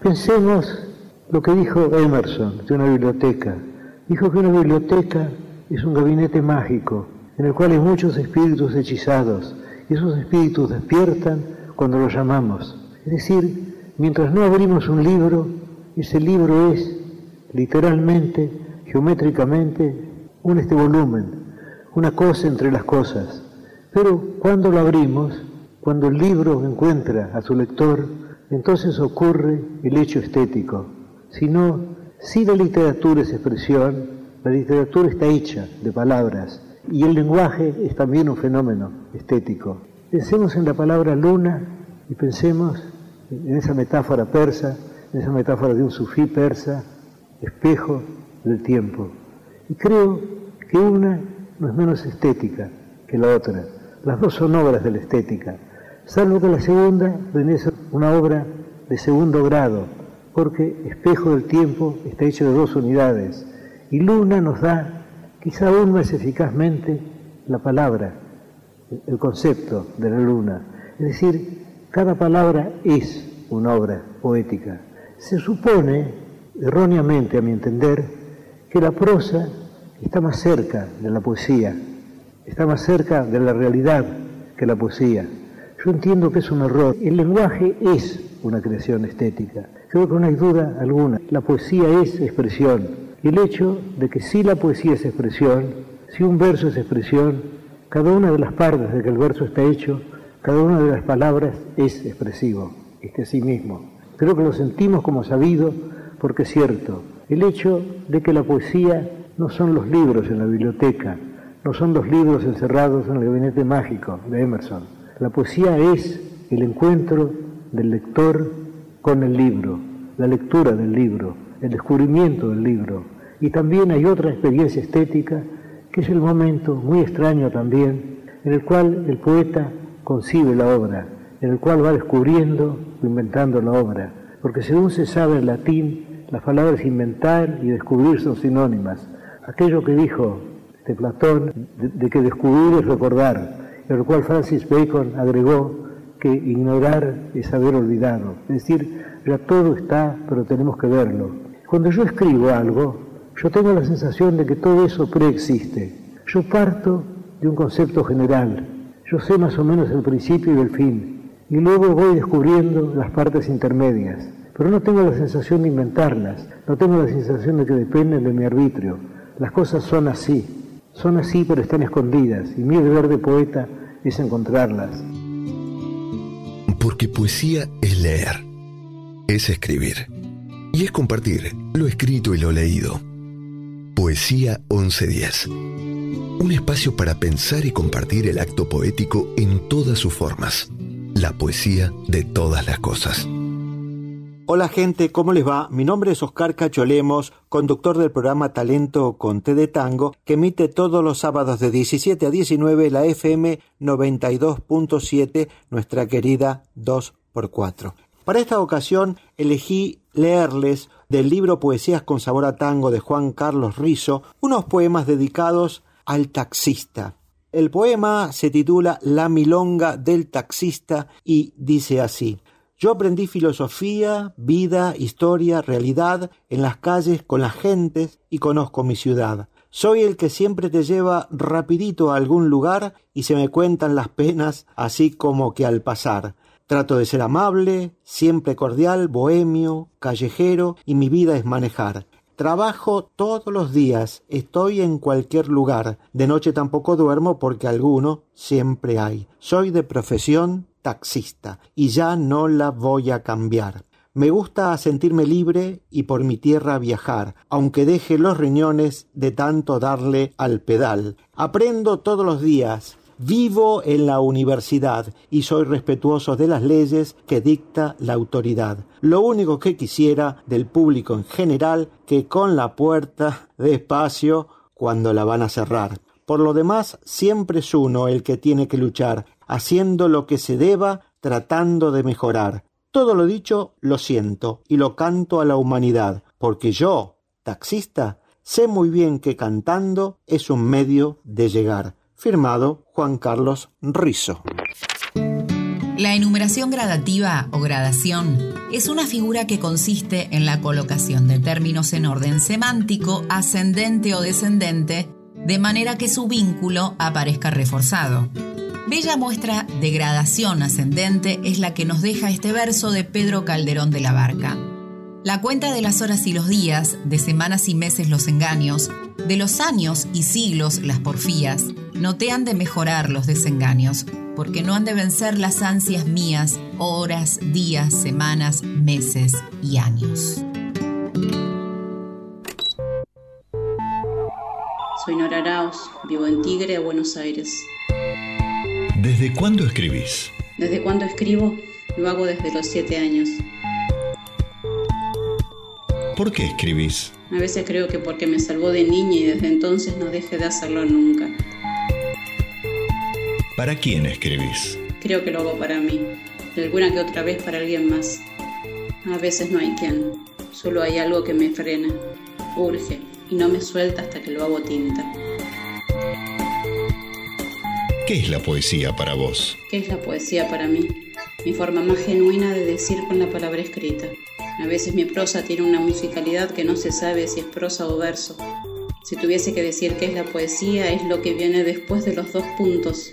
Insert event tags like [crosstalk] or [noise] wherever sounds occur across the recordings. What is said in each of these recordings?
Pensemos lo que dijo Emerson de una biblioteca. Dijo que una biblioteca es un gabinete mágico en el cual hay muchos espíritus hechizados y esos espíritus despiertan cuando los llamamos. Es decir, mientras no abrimos un libro, ese libro es literalmente, geométricamente, un este volumen, una cosa entre las cosas. Pero cuando lo abrimos, cuando el libro encuentra a su lector, entonces ocurre el hecho estético. Si no, si la literatura es expresión, la literatura está hecha de palabras y el lenguaje es también un fenómeno estético. Pensemos en la palabra luna y pensemos en esa metáfora persa, en esa metáfora de un sufí persa, espejo del tiempo. Y creo que una no es menos estética que la otra. Las dos son obras de la estética, salvo que la segunda viene una obra de segundo grado, porque espejo del tiempo está hecho de dos unidades. Y luna nos da, quizá aún más eficazmente, la palabra, el concepto de la luna. Es decir, cada palabra es una obra poética. Se supone, erróneamente a mi entender, que la prosa está más cerca de la poesía, está más cerca de la realidad que la poesía. Yo entiendo que es un error. El lenguaje es una creación estética. Creo que no hay duda alguna. La poesía es expresión. Y el hecho de que si la poesía es expresión, si un verso es expresión, cada una de las partes de que el verso está hecho, cada una de las palabras es expresivo, es que sí mismo. Creo que lo sentimos como sabido porque es cierto. El hecho de que la poesía no son los libros en la biblioteca, no son los libros encerrados en el gabinete mágico de Emerson. La poesía es el encuentro del lector con el libro, la lectura del libro, el descubrimiento del libro. Y también hay otra experiencia estética que es el momento muy extraño también en el cual el poeta concibe la obra, en el cual va descubriendo o inventando la obra. Porque según se sabe en latín, las palabras inventar y descubrir son sinónimas aquello que dijo de Platón, de, que descubrir es recordar, en lo cual Francis Bacon agregó que ignorar es haber olvidado. Es decir, ya todo está, pero tenemos que verlo. Cuando yo escribo algo, yo tengo la sensación de que todo eso preexiste. Yo parto de un concepto general, yo sé más o menos el principio y el fin, y luego voy descubriendo las partes intermedias, pero no tengo la sensación de inventarlas, no tengo la sensación de que dependen de mi arbitrio, las cosas son así, son así pero están escondidas y mi deber de poeta es encontrarlas. Porque poesía es leer, es escribir y es compartir lo escrito y lo leído. Poesía 1110. Un espacio para pensar y compartir el acto poético en todas sus formas. La poesía de todas las cosas. Hola gente, ¿cómo les va? Mi nombre es Oscar Cacholemos, conductor del programa Talento con T de Tango, que emite todos los sábados de 17 a 19 la FM 92.7, nuestra querida 2x4. Para esta ocasión elegí leerles del libro Poesías con sabor a tango de Juan Carlos Rizo unos poemas dedicados al taxista. El poema se titula La milonga del taxista y dice así yo aprendí filosofía, vida, historia, realidad en las calles con las gentes y conozco mi ciudad. Soy el que siempre te lleva rapidito a algún lugar y se me cuentan las penas así como que al pasar. Trato de ser amable, siempre cordial, bohemio, callejero y mi vida es manejar. Trabajo todos los días, estoy en cualquier lugar. De noche tampoco duermo porque alguno siempre hay. Soy de profesión taxista y ya no la voy a cambiar. Me gusta sentirme libre y por mi tierra viajar, aunque deje los riñones de tanto darle al pedal. Aprendo todos los días, vivo en la universidad y soy respetuoso de las leyes que dicta la autoridad. Lo único que quisiera del público en general que con la puerta despacio cuando la van a cerrar. Por lo demás, siempre es uno el que tiene que luchar, haciendo lo que se deba, tratando de mejorar. Todo lo dicho lo siento y lo canto a la humanidad, porque yo, taxista, sé muy bien que cantando es un medio de llegar. Firmado Juan Carlos Rizo. La enumeración gradativa o gradación es una figura que consiste en la colocación de términos en orden semántico, ascendente o descendente, de manera que su vínculo aparezca reforzado. Bella muestra de gradación ascendente es la que nos deja este verso de Pedro Calderón de la Barca. La cuenta de las horas y los días, de semanas y meses los engaños, de los años y siglos las porfías, no te han de mejorar los desengaños, porque no han de vencer las ansias mías, horas, días, semanas, meses y años. Soy Nora Arauz, vivo en Tigre, Buenos Aires. ¿Desde cuándo escribís? ¿Desde cuándo escribo? Lo hago desde los siete años. ¿Por qué escribís? A veces creo que porque me salvó de niña y desde entonces no dejé de hacerlo nunca. ¿Para quién escribís? Creo que lo hago para mí, y alguna que otra vez para alguien más. A veces no hay quien, solo hay algo que me frena, urge y no me suelta hasta que lo hago tinta. ¿Qué es la poesía para vos? ¿Qué es la poesía para mí? Mi forma más genuina de decir con la palabra escrita. A veces mi prosa tiene una musicalidad que no se sabe si es prosa o verso. Si tuviese que decir qué es la poesía, es lo que viene después de los dos puntos,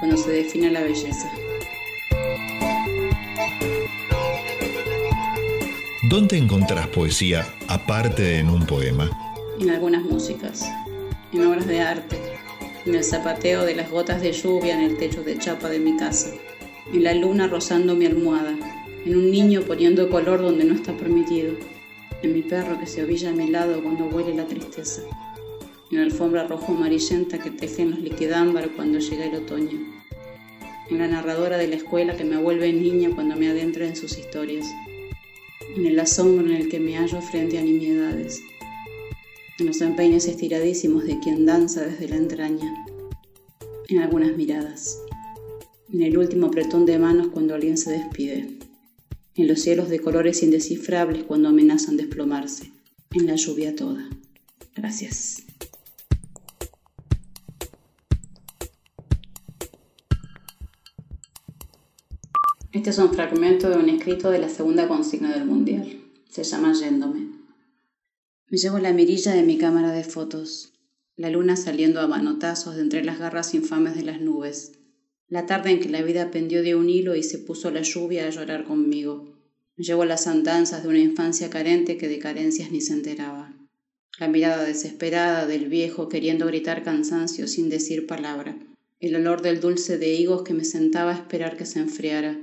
cuando se define la belleza. ¿Dónde encontrás poesía aparte de en un poema? En algunas músicas, en obras de arte, en el zapateo de las gotas de lluvia en el techo de chapa de mi casa, en la luna rozando mi almohada, en un niño poniendo color donde no está permitido, en mi perro que se ovilla a mi lado cuando huele la tristeza, en la alfombra rojo amarillenta que tejen los liquidámbar cuando llega el otoño, en la narradora de la escuela que me vuelve niña cuando me adentra en sus historias, en el asombro en el que me hallo frente a nimiedades, en los empeños estiradísimos de quien danza desde la entraña, en algunas miradas, en el último apretón de manos cuando alguien se despide, en los cielos de colores indescifrables cuando amenazan desplomarse, en la lluvia toda. Gracias. Este es un fragmento de un escrito de la segunda consigna del Mundial. Se llama Yéndome. Me llevo la mirilla de mi cámara de fotos, la luna saliendo a manotazos de entre las garras infames de las nubes, la tarde en que la vida pendió de un hilo y se puso la lluvia a llorar conmigo. Me llevo las andanzas de una infancia carente que de carencias ni se enteraba, la mirada desesperada del viejo queriendo gritar cansancio sin decir palabra, el olor del dulce de higos que me sentaba a esperar que se enfriara,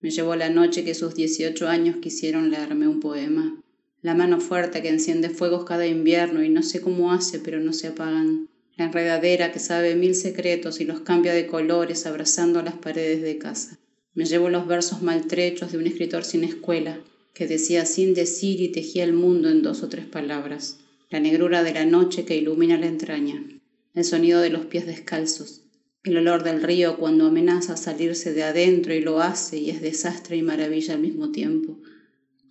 me llevó la noche que sus dieciocho años quisieron leerme un poema. La mano fuerte que enciende fuegos cada invierno y no sé cómo hace, pero no se apagan. La enredadera que sabe mil secretos y los cambia de colores abrazando las paredes de casa. Me llevo los versos maltrechos de un escritor sin escuela, que decía sin decir y tejía el mundo en dos o tres palabras. La negrura de la noche que ilumina la entraña. El sonido de los pies descalzos el olor del río cuando amenaza salirse de adentro y lo hace y es desastre y maravilla al mismo tiempo.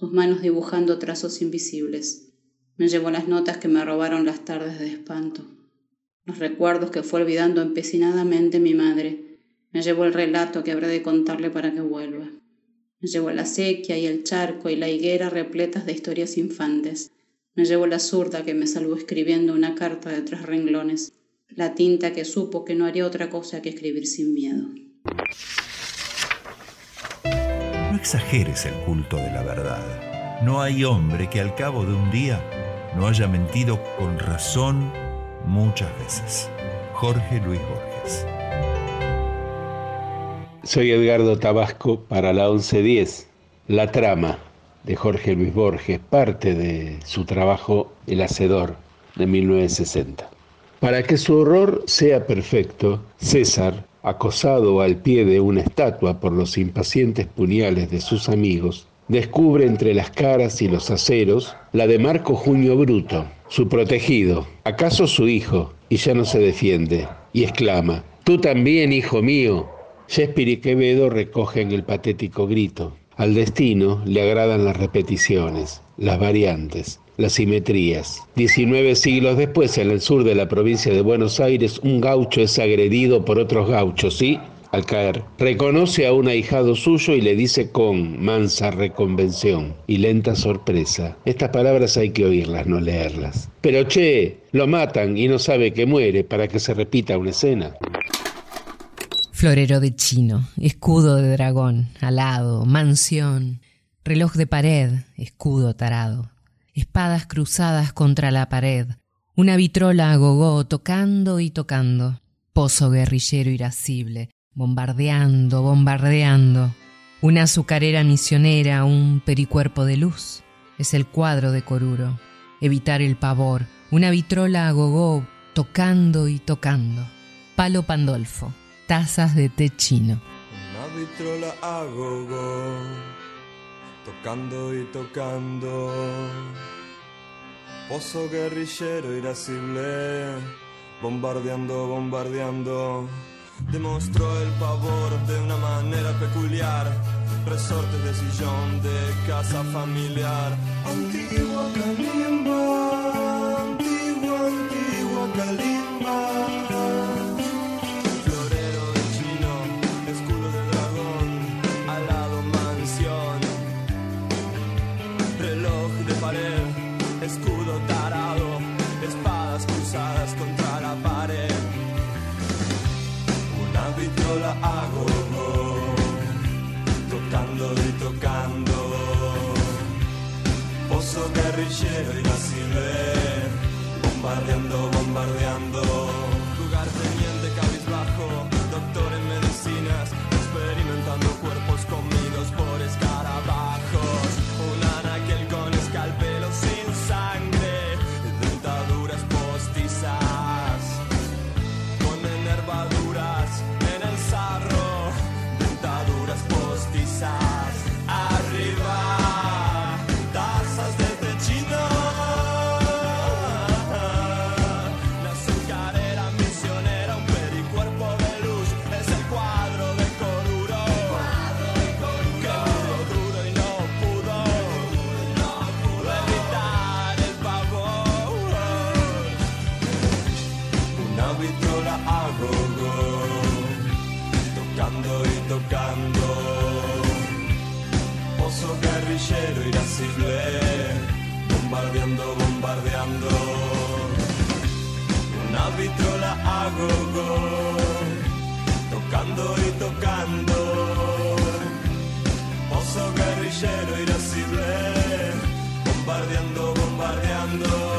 Sus manos dibujando trazos invisibles. Me llevo las notas que me robaron las tardes de espanto. Los recuerdos que fue olvidando empecinadamente mi madre. Me llevo el relato que habré de contarle para que vuelva. Me llevo la sequía y el charco y la higuera repletas de historias infantes. Me llevo la zurda que me salvó escribiendo una carta de tres renglones la tinta que supo que no haría otra cosa que escribir sin miedo. Exageres el culto de la verdad. No hay hombre que al cabo de un día no haya mentido con razón muchas veces. Jorge Luis Borges. Soy Edgardo Tabasco para la 1110. La trama de Jorge Luis Borges, parte de su trabajo El Hacedor de 1960. Para que su horror sea perfecto, César, acosado al pie de una estatua por los impacientes puñales de sus amigos, descubre entre las caras y los aceros la de Marco Junio Bruto, su protegido, acaso su hijo, y ya no se defiende, y exclama, Tú también, hijo mío. Shakespeare y Quevedo recogen el patético grito. Al destino le agradan las repeticiones, las variantes, las simetrías. Diecinueve siglos después, en el sur de la provincia de Buenos Aires, un gaucho es agredido por otros gauchos y, al caer. Reconoce a un ahijado suyo y le dice con mansa reconvención y lenta sorpresa. Estas palabras hay que oírlas, no leerlas. Pero che, lo matan y no sabe que muere para que se repita una escena. Florero de chino, escudo de dragón, alado, mansión, reloj de pared, escudo tarado, espadas cruzadas contra la pared, una vitrola agogó tocando y tocando, pozo guerrillero irascible, bombardeando, bombardeando, una azucarera misionera, un pericuerpo de luz, es el cuadro de Coruro, evitar el pavor, una vitrola agogó tocando y tocando, palo Pandolfo tazas de té chino. Una vitrola a gogo, tocando y tocando. Pozo guerrillero irascible, bombardeando, bombardeando. Demostró el pavor de una manera peculiar. Resortes de sillón de casa familiar. Antigua Kalimba, guerrillero irascible, bombardeando, bombardeando, bombardeando. Una vitrola gogo, tocando y tocando. Pozo guerrillero irascible, bombardeando, bombardeando.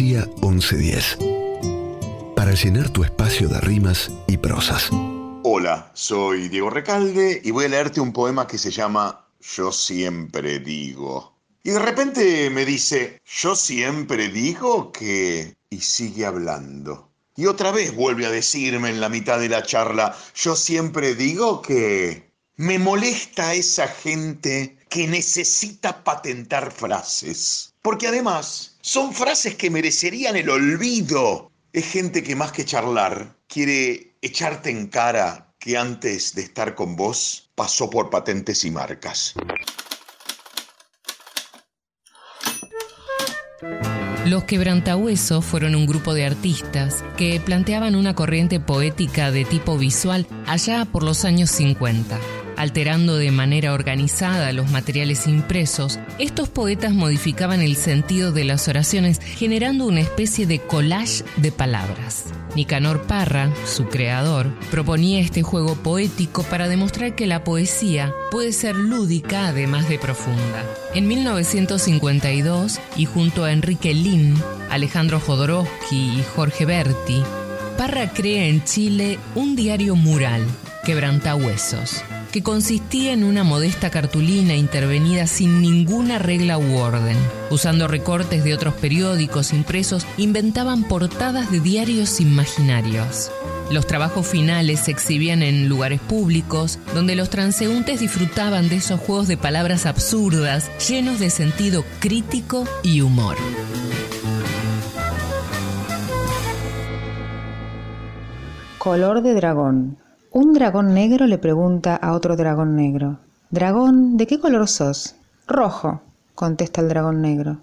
Poesía 1110. Para llenar tu espacio de rimas y prosas. Hola, soy Diego Recalde y voy a leerte un poema que se llama Yo siempre digo. Y de repente me dice, yo siempre digo que... Y sigue hablando. Y otra vez vuelve a decirme en la mitad de la charla, yo siempre digo que... Me molesta esa gente que necesita patentar frases. Porque además son frases que merecerían el olvido. Es gente que más que charlar quiere echarte en cara que antes de estar con vos pasó por patentes y marcas. Los Quebrantahuesos fueron un grupo de artistas que planteaban una corriente poética de tipo visual allá por los años 50. Alterando de manera organizada los materiales impresos, estos poetas modificaban el sentido de las oraciones generando una especie de collage de palabras. Nicanor Parra, su creador, proponía este juego poético para demostrar que la poesía puede ser lúdica además de profunda. En 1952, y junto a Enrique Lim, Alejandro Jodorowsky y Jorge Berti, Parra crea en Chile un diario mural, Quebrantahuesos, que consistía en una modesta cartulina intervenida sin ninguna regla u orden. Usando recortes de otros periódicos impresos, inventaban portadas de diarios imaginarios. Los trabajos finales se exhibían en lugares públicos, donde los transeúntes disfrutaban de esos juegos de palabras absurdas, llenos de sentido crítico y humor. Color de dragón. Un dragón negro le pregunta a otro dragón negro. Dragón, ¿de qué color sos? Rojo, contesta el dragón negro.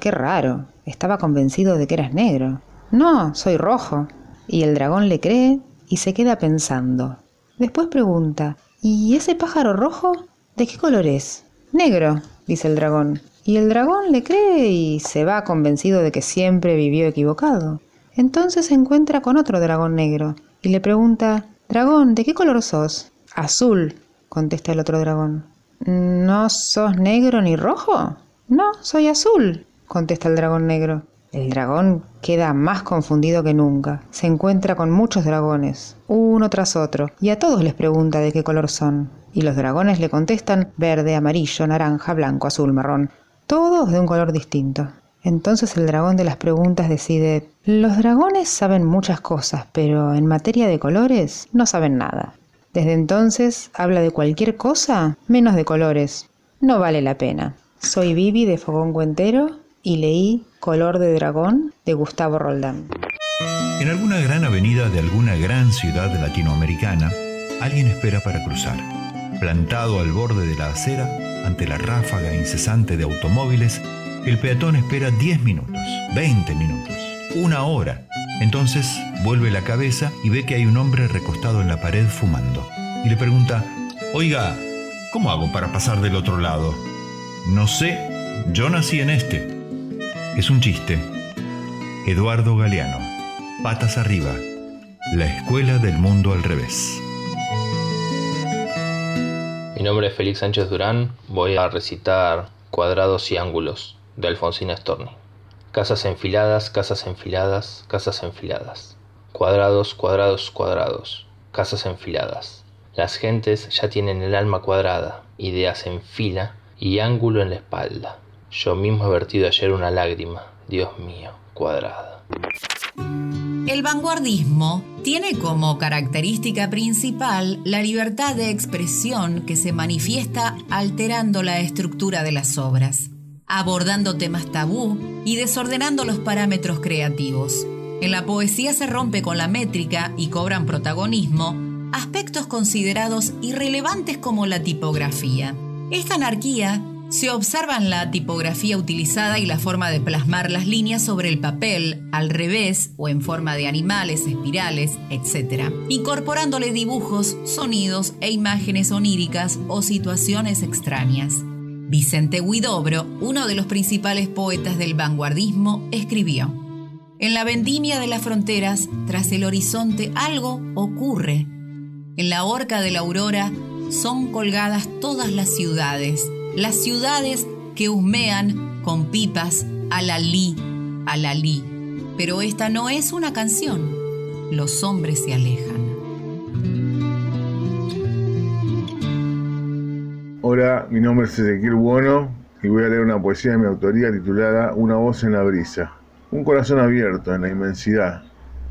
Qué raro, estaba convencido de que eras negro. No, soy rojo. Y el dragón le cree y se queda pensando. Después pregunta, ¿y ese pájaro rojo? ¿De qué color es? Negro, dice el dragón. Y el dragón le cree y se va convencido de que siempre vivió equivocado. Entonces se encuentra con otro dragón negro y le pregunta, Dragón, ¿de qué color sos? Azul, contesta el otro dragón. ¿No sos negro ni rojo? No, soy azul, contesta el dragón negro. El dragón queda más confundido que nunca. Se encuentra con muchos dragones, uno tras otro, y a todos les pregunta de qué color son. Y los dragones le contestan verde, amarillo, naranja, blanco, azul, marrón, todos de un color distinto. Entonces el dragón de las preguntas decide, los dragones saben muchas cosas, pero en materia de colores no saben nada. Desde entonces habla de cualquier cosa menos de colores. No vale la pena. Soy Vivi de Fogón Cuentero y leí Color de Dragón de Gustavo Roldán. En alguna gran avenida de alguna gran ciudad latinoamericana, alguien espera para cruzar. Plantado al borde de la acera, ante la ráfaga incesante de automóviles, el peatón espera 10 minutos, 20 minutos, una hora. Entonces vuelve la cabeza y ve que hay un hombre recostado en la pared fumando. Y le pregunta, Oiga, ¿cómo hago para pasar del otro lado? No sé, yo nací en este. Es un chiste. Eduardo Galeano, Patas Arriba, la escuela del mundo al revés. Mi nombre es Félix Sánchez Durán, voy a recitar Cuadrados y Ángulos de Alfonsina Storni. Casas enfiladas, casas enfiladas, casas enfiladas. Cuadrados, cuadrados, cuadrados. Casas enfiladas. Las gentes ya tienen el alma cuadrada, ideas en fila y ángulo en la espalda. Yo mismo he vertido ayer una lágrima, Dios mío, cuadrada. El vanguardismo tiene como característica principal la libertad de expresión que se manifiesta alterando la estructura de las obras, abordando temas tabú y desordenando los parámetros creativos. En la poesía se rompe con la métrica y cobran protagonismo aspectos considerados irrelevantes como la tipografía. Esta anarquía se observan la tipografía utilizada y la forma de plasmar las líneas sobre el papel, al revés o en forma de animales, espirales, etc., incorporándole dibujos, sonidos e imágenes oníricas o situaciones extrañas. Vicente Huidobro, uno de los principales poetas del vanguardismo, escribió, En la vendimia de las fronteras, tras el horizonte, algo ocurre. En la horca de la aurora son colgadas todas las ciudades, las ciudades que husmean con pipas a la li, a la li. Pero esta no es una canción. Los hombres se alejan. Hola, mi nombre es Ezequiel Bueno y voy a leer una poesía de mi autoría titulada Una voz en la brisa. Un corazón abierto en la inmensidad,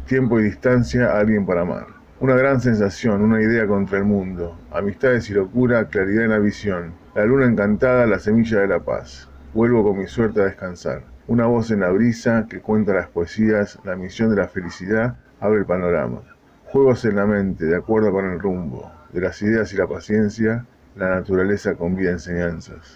tiempo y distancia, alguien para amar. Una gran sensación, una idea contra el mundo, amistades y locura, claridad en la visión, la luna encantada, la semilla de la paz. Vuelvo con mi suerte a descansar. Una voz en la brisa que cuenta las poesías, la misión de la felicidad, abre el panorama. Juegos en la mente, de acuerdo con el rumbo, de las ideas y la paciencia, la naturaleza convida enseñanzas.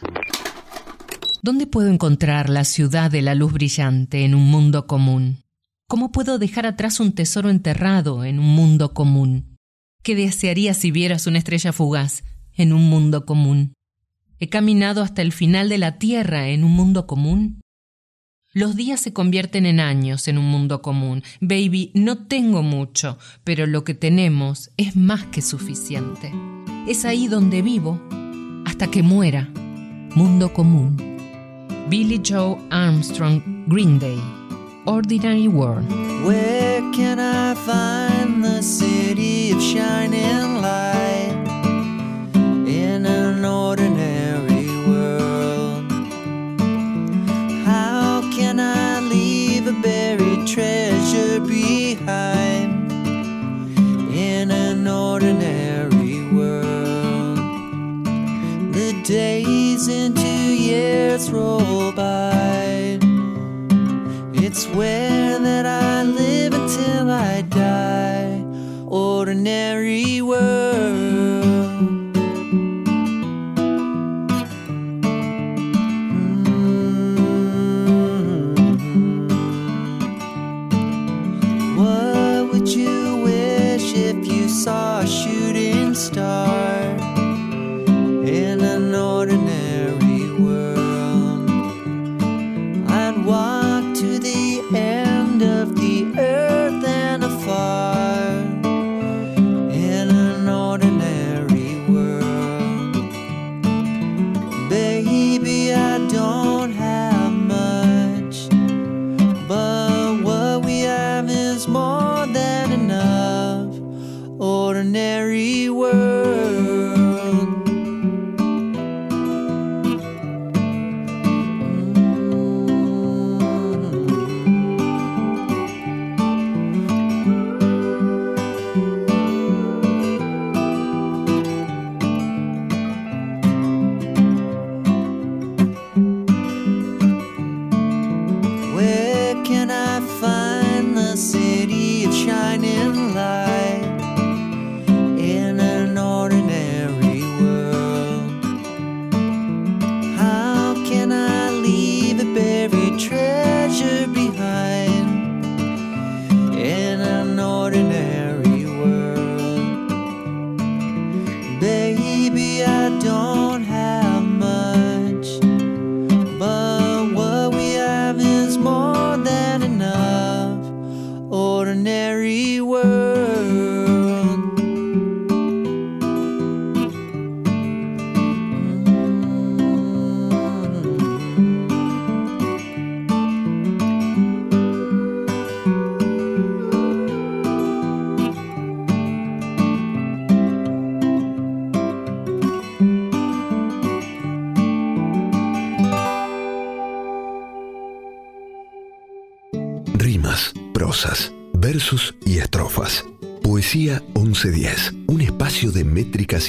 ¿Dónde puedo encontrar la ciudad de la luz brillante en un mundo común? ¿Cómo puedo dejar atrás un tesoro enterrado en un mundo común? ¿Qué desearías si vieras una estrella fugaz? en un mundo común. He caminado hasta el final de la Tierra en un mundo común. Los días se convierten en años en un mundo común. Baby, no tengo mucho, pero lo que tenemos es más que suficiente. Es ahí donde vivo, hasta que muera. Mundo común. Billy Joe Armstrong, Green Day. Ordinary World. Where can I find the city of shining light in an ordinary world? How can I leave a buried treasure days into years roll by. It's where that I live until I die. Ordinary world. Shining light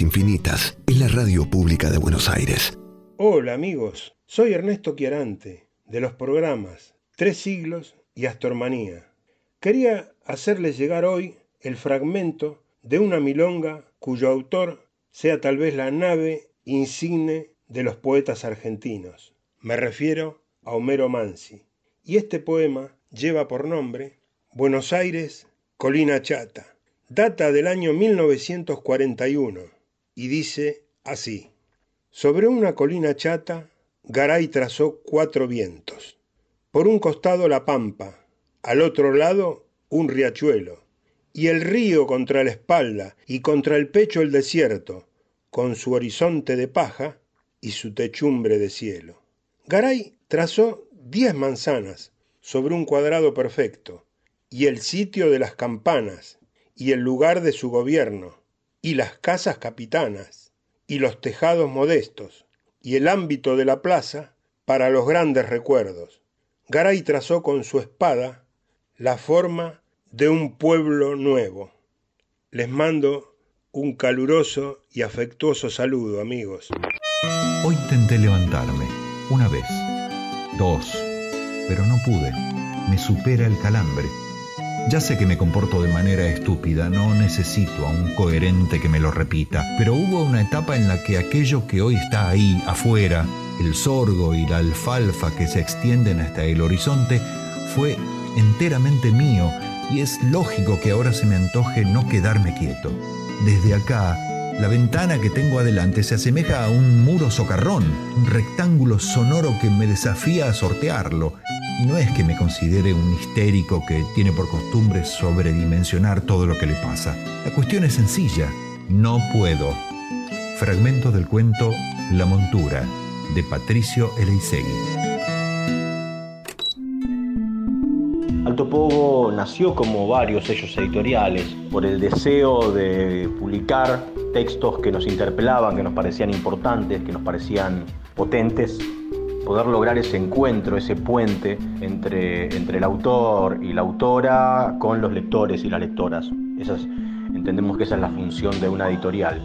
infinitas en la radio pública de Buenos Aires. Hola amigos, soy Ernesto Chiarante, de los programas Tres Siglos y Astormanía. Quería hacerles llegar hoy el fragmento de una milonga cuyo autor sea tal vez la nave insigne de los poetas argentinos. Me refiero a Homero Mansi. Y este poema lleva por nombre Buenos Aires, Colina Chata. Data del año 1941 y dice así. Sobre una colina chata, Garay trazó cuatro vientos. Por un costado la pampa, al otro lado un riachuelo, y el río contra la espalda y contra el pecho el desierto, con su horizonte de paja y su techumbre de cielo. Garay trazó diez manzanas sobre un cuadrado perfecto, y el sitio de las campanas, y el lugar de su gobierno, y las casas capitanas, y los tejados modestos, y el ámbito de la plaza para los grandes recuerdos. Garay trazó con su espada la forma de un pueblo nuevo. Les mando un caluroso y afectuoso saludo, amigos. Hoy intenté levantarme, una vez, dos, pero no pude. Me supera el calambre. Ya sé que me comporto de manera estúpida, no necesito a un coherente que me lo repita, pero hubo una etapa en la que aquello que hoy está ahí, afuera, el sorgo y la alfalfa que se extienden hasta el horizonte, fue enteramente mío y es lógico que ahora se me antoje no quedarme quieto. Desde acá, La ventana que tengo adelante se asemeja a un muro socarrón, un rectángulo sonoro que me desafía a sortearlo. Y no es que me considere un histérico que tiene por costumbre sobredimensionar todo lo que le pasa. La cuestión es sencilla. No puedo. Fragmento del cuento La montura de Patricio Eleisegui. Alto Pogo nació como varios sellos editoriales por el deseo de publicar textos que nos interpelaban, que nos parecían importantes, que nos parecían potentes, poder lograr ese encuentro, ese puente entre, entre el autor y la autora con los lectores y las lectoras. Entendemos que esa es la función de una editorial.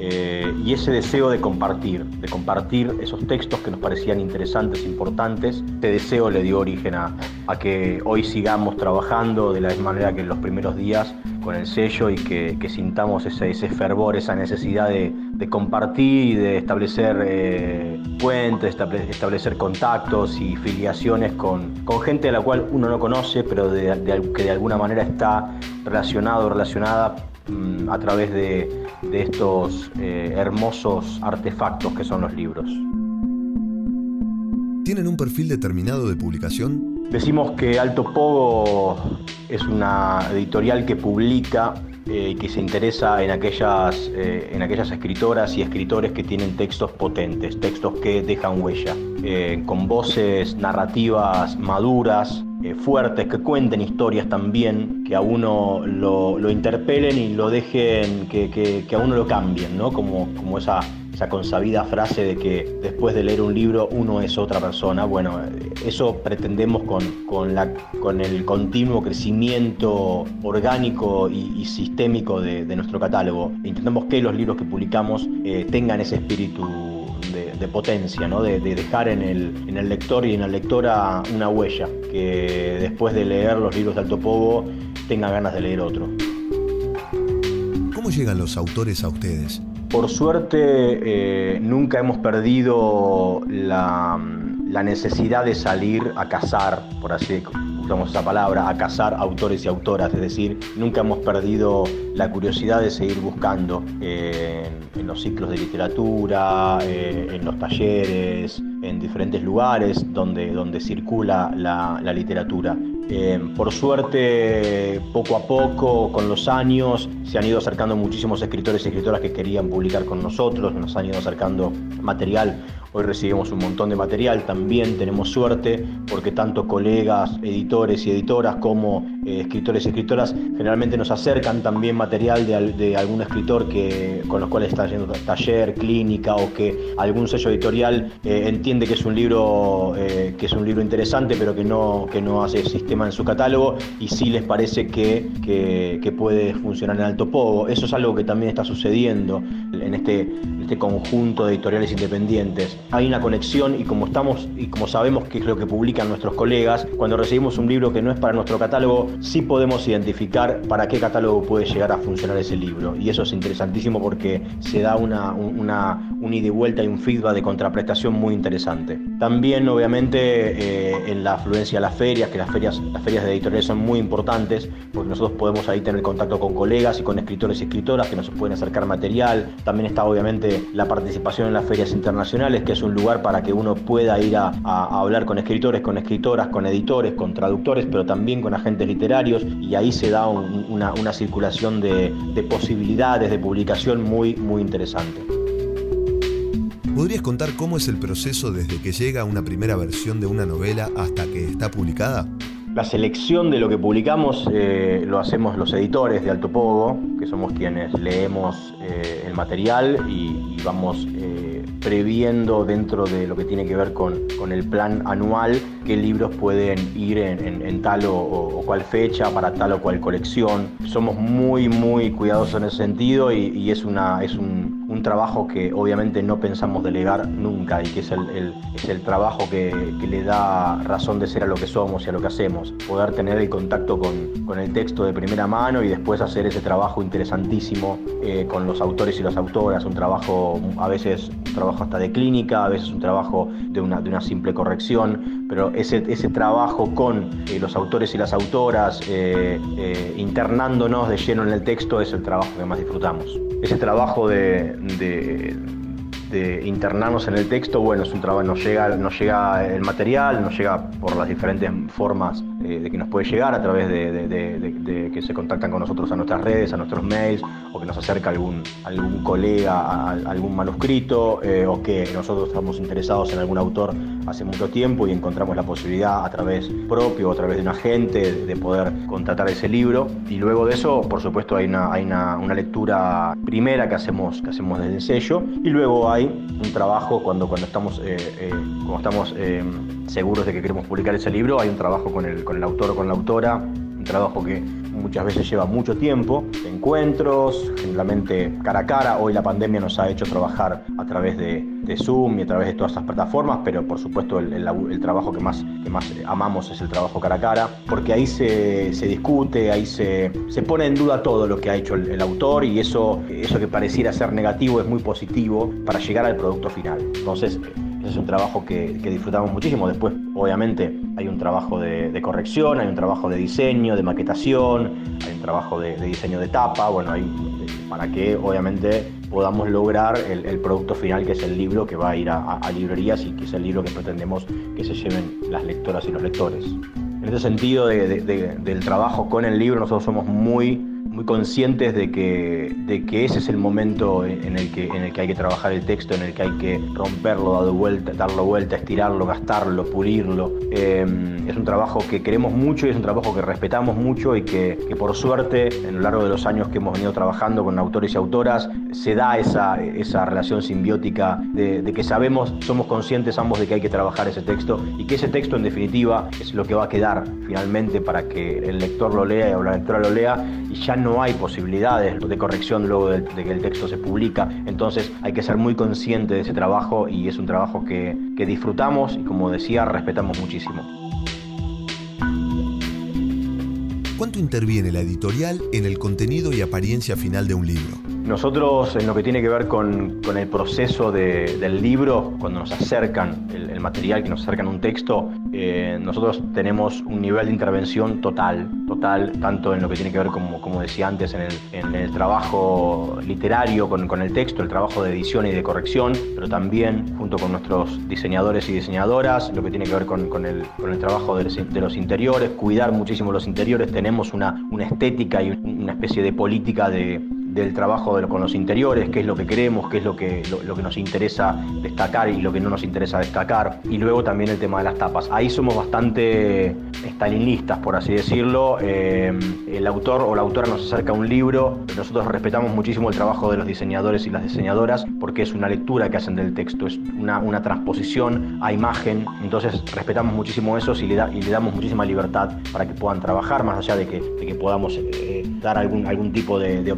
Eh, y ese deseo de compartir, de compartir esos textos que nos parecían interesantes, importantes, ese deseo le dio origen a, que hoy sigamos trabajando de la misma manera que en los primeros días con el sello y que, sintamos ese, fervor, esa necesidad de, compartir y de establecer eh, puentes, estable- establecer contactos y filiaciones con, gente a la cual uno no conoce, pero que de alguna manera está relacionado, relacionada mm, a través de, de estos eh, hermosos artefactos que son los libros. ¿Tienen un perfil determinado de publicación? Decimos que Alto Pogo es una editorial que publica eh, y que se interesa en aquellas, eh, en aquellas escritoras y escritores que tienen textos potentes, textos que dejan huella, eh, con voces narrativas maduras, eh, fuertes, que cuenten historias también, que a uno lo, interpelen y lo dejen, que, a uno lo cambien, ¿no? Como, como esa, esa consabida frase de que después de leer un libro uno es otra persona. Bueno, eh, eso pretendemos con, con, la, con el continuo crecimiento orgánico y, sistémico de, de nuestro catálogo. Intentamos que los libros que publicamos eh, tengan ese espíritu de, potencia, ¿no? de, de dejar en el, en el lector y en la lectora una huella, que después de leer los libros de Alto Pogo tenga ganas de leer otro. ¿Cómo llegan los autores a ustedes? Por suerte eh, nunca hemos perdido la, la necesidad de salir a cazar, por así usamos esa palabra, a cazar autores y autoras, es decir, nunca hemos perdido la curiosidad de seguir buscando en, en los ciclos de literatura, eh, en los talleres, en diferentes lugares donde, donde circula la, la literatura. Eh, por suerte, poco a poco, con los años, se han ido acercando muchísimos escritores y escritoras que querían publicar con nosotros, nos han ido acercando material. Hoy recibimos un montón de material, también tenemos suerte porque tanto colegas, editores y editoras como eh, escritores y escritoras generalmente nos acercan también material de, de algún escritor que, con los cuales está yendo taller, clínica o que algún sello editorial eh, entiende que es un libro eh, que es un libro interesante pero que no, que no hace sistema en su catálogo y sí les parece que, que- puede funcionar en alto pogo. Eso es algo que también está sucediendo en este, este conjunto de editoriales independientes. Hay una conexión y como estamos y como sabemos que es lo que publican nuestros colegas, cuando recibimos un libro que no es para nuestro catálogo, sí podemos identificar para qué catálogo puede llegar a funcionar ese libro. Y eso es interesantísimo porque se da una, un- una, un ida y vuelta y un feedback de contraprestación muy interesante. También, obviamente, eh, en la afluencia a las ferias, que las ferias, las ferias de editoriales son muy importantes, porque nosotros podemos ahí tener contacto con colegas y con escritores y escritoras que nos pueden acercar material. También está, obviamente, la participación en las ferias internacionales, que es un lugar para que uno pueda ir a, hablar con escritores, con escritoras, con editores, con traductores, pero también con agentes literarios, y ahí se da un- una, una circulación de, de posibilidades de publicación muy, muy interesante. ¿Podrías contar cómo es el proceso desde que llega una primera versión de una novela hasta que está publicada? La selección de lo que publicamos eh, lo hacemos los editores de Alto Pogo, que somos quienes leemos eh, el material y, vamos eh, previendo dentro de lo que tiene que ver con, con el plan anual qué libros pueden ir en, en- en tal o, o cual fecha para tal o cual colección. Somos muy, muy cuidadosos en ese sentido y, y es, una, es un, un trabajo que obviamente no pensamos delegar nunca y que es el, el- es el trabajo que, que le da razón de ser a lo que somos y a lo que hacemos. Poder tener el contacto con, con el texto de primera mano y después hacer ese trabajo interesantísimo eh, con los autores y las autoras, un trabajo a veces un trabajo hasta de clínica, a veces un trabajo de una, de una simple corrección, pero ese, ese trabajo con eh, los autores y las autoras, eh, eh, internándonos de lleno en el texto, es el trabajo que más disfrutamos. Ese trabajo de, de- de internarnos en el texto, bueno, es un trabajo, nos llega, nos llega el material, nos llega por las diferentes formas de que nos puede llegar a través de, que se contactan con nosotros a nuestras redes, a nuestros mails, o que nos acerca algún, algún colega a, a algún manuscrito, eh, o que nosotros estamos interesados en algún autor hace mucho tiempo y encontramos la posibilidad a través propio a través de un agente de, de poder contratar ese libro. Y luego de eso, por supuesto, hay una, hay una, una lectura primera que hacemos, que hacemos desde el sello, y luego hay un trabajo cuando, cuando estamos, eh, eh, cuando estamos eh, seguros de que queremos publicar ese libro, hay un trabajo con el, con el autor o con la autora, un trabajo que muchas veces lleva mucho tiempo, encuentros, generalmente cara a cara. Hoy la pandemia nos ha hecho trabajar a través de, de Zoom y a través de todas estas plataformas, pero por supuesto el, trabajo que más, que más amamos es el trabajo cara a cara, porque ahí se, se discute, ahí se, se pone en duda todo lo que ha hecho el, el autor y eso, eso que pareciera ser negativo es muy positivo para llegar al producto final. Entonces, es un trabajo que, que disfrutamos muchísimo. Después, obviamente, hay un trabajo de, de corrección, hay un trabajo de diseño, de maquetación, hay un trabajo de, de diseño de tapa, bueno, hay, para que obviamente podamos lograr el, el producto final que es el libro que va a ir a, a- a librerías y que es el libro que pretendemos que se lleven las lectoras y los lectores. En este sentido de- de- de- del trabajo con el libro, nosotros somos muy muy conscientes de que, de que ese es el momento en el, que, en el que hay que trabajar el texto, en el que hay que romperlo, darlo vuelta, darlo vuelta, estirarlo, gastarlo, pulirlo. Eh, es un trabajo que queremos mucho y es un trabajo que respetamos mucho y que, que por suerte en lo largo de los años que hemos venido trabajando con autores y autoras se da esa, esa relación simbiótica de, que sabemos, somos conscientes ambos de que hay que trabajar ese texto y que ese texto en definitiva es lo que va a quedar finalmente para que el lector lo lea o la lectora lo lea ya no hay posibilidades de corrección luego de, que el texto se publica. Entonces hay que ser muy consciente de ese trabajo y es un trabajo que, que disfrutamos y como decía, respetamos muchísimo. ¿Cuánto interviene la editorial en el contenido y apariencia final de un libro? Nosotros en lo que tiene que ver con, con el proceso de- del libro, cuando nos acercan el, material, que nos acercan un texto, eh, nosotros tenemos un nivel de intervención total, total, tanto en lo que tiene que ver, como, como decía antes, en el, en el trabajo literario con, con el texto, el trabajo de edición y de corrección, pero también junto con nuestros diseñadores y diseñadoras, lo que tiene que ver con, con el, el trabajo de los, de los interiores, cuidar muchísimo los interiores, tenemos una, una estética y una especie de política de, del trabajo de con los interiores, qué es lo que queremos, qué es lo que, lo, que nos interesa destacar y lo que no nos interesa destacar. Y luego también el tema de las tapas. Ahí somos bastante stalinistas, por así decirlo. Eh, el autor o la autora nos acerca un libro, nosotros respetamos muchísimo el trabajo de los diseñadores y las diseñadoras porque es una lectura que hacen del texto, es una, una transposición a imagen. Entonces respetamos muchísimo eso y le, da- y le damos muchísima libertad para que puedan trabajar, más allá de que, de que podamos eh, dar algún, algún tipo de, de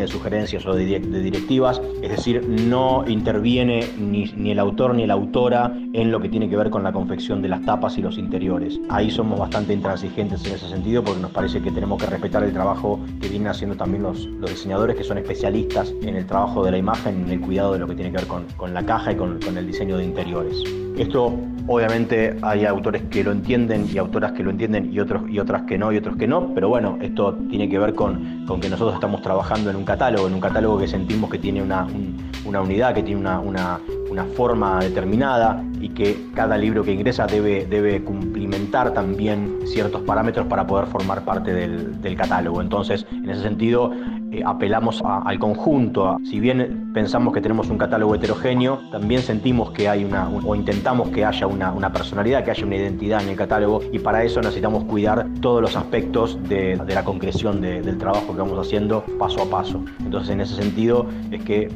de sugerencias o de, direc- de directivas. Es decir, no interviene ni, ni el autor ni la autora en lo que tiene que ver con la confección de las tapas y los interiores. Ahí somos bastante intransigentes en ese sentido porque nos parece que tenemos que respetar el trabajo que vienen haciendo también los, los diseñadores que son especialistas en el trabajo de la imagen, en el cuidado de lo que tiene que ver con, con la caja y con, con el diseño de interiores. Esto obviamente hay autores que lo entienden y autoras que lo entienden y, otros, y otras que no y otros que no, pero bueno, esto tiene que ver con, con que nosotros estamos trabajando en un catálogo, en un catálogo que sentimos que tiene una, un- una unidad, que tiene una, una- una forma determinada y que cada libro que ingresa debe, debe cumplimentar también ciertos parámetros para poder formar parte del, del catálogo. Entonces, en ese sentido, eh, apelamos al conjunto. si bien pensamos que tenemos un catálogo heterogéneo, también sentimos que hay una, un- o intentamos que haya una, una personalidad, que haya una identidad en el catálogo y para eso necesitamos cuidar todos los aspectos de, la concreción de- del trabajo que vamos haciendo paso a paso. Entonces, en ese sentido, es que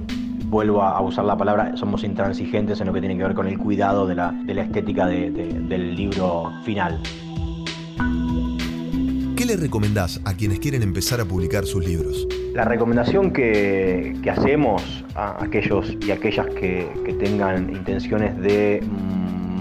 vuelvo a usar la palabra, somos intransigentes en lo que tiene que ver con el cuidado de la, estética de- de- del libro final. ¿Qué le recomendás a quienes quieren empezar a publicar sus libros? La recomendación que, hacemos a aquellos y aquellas que, tengan intenciones de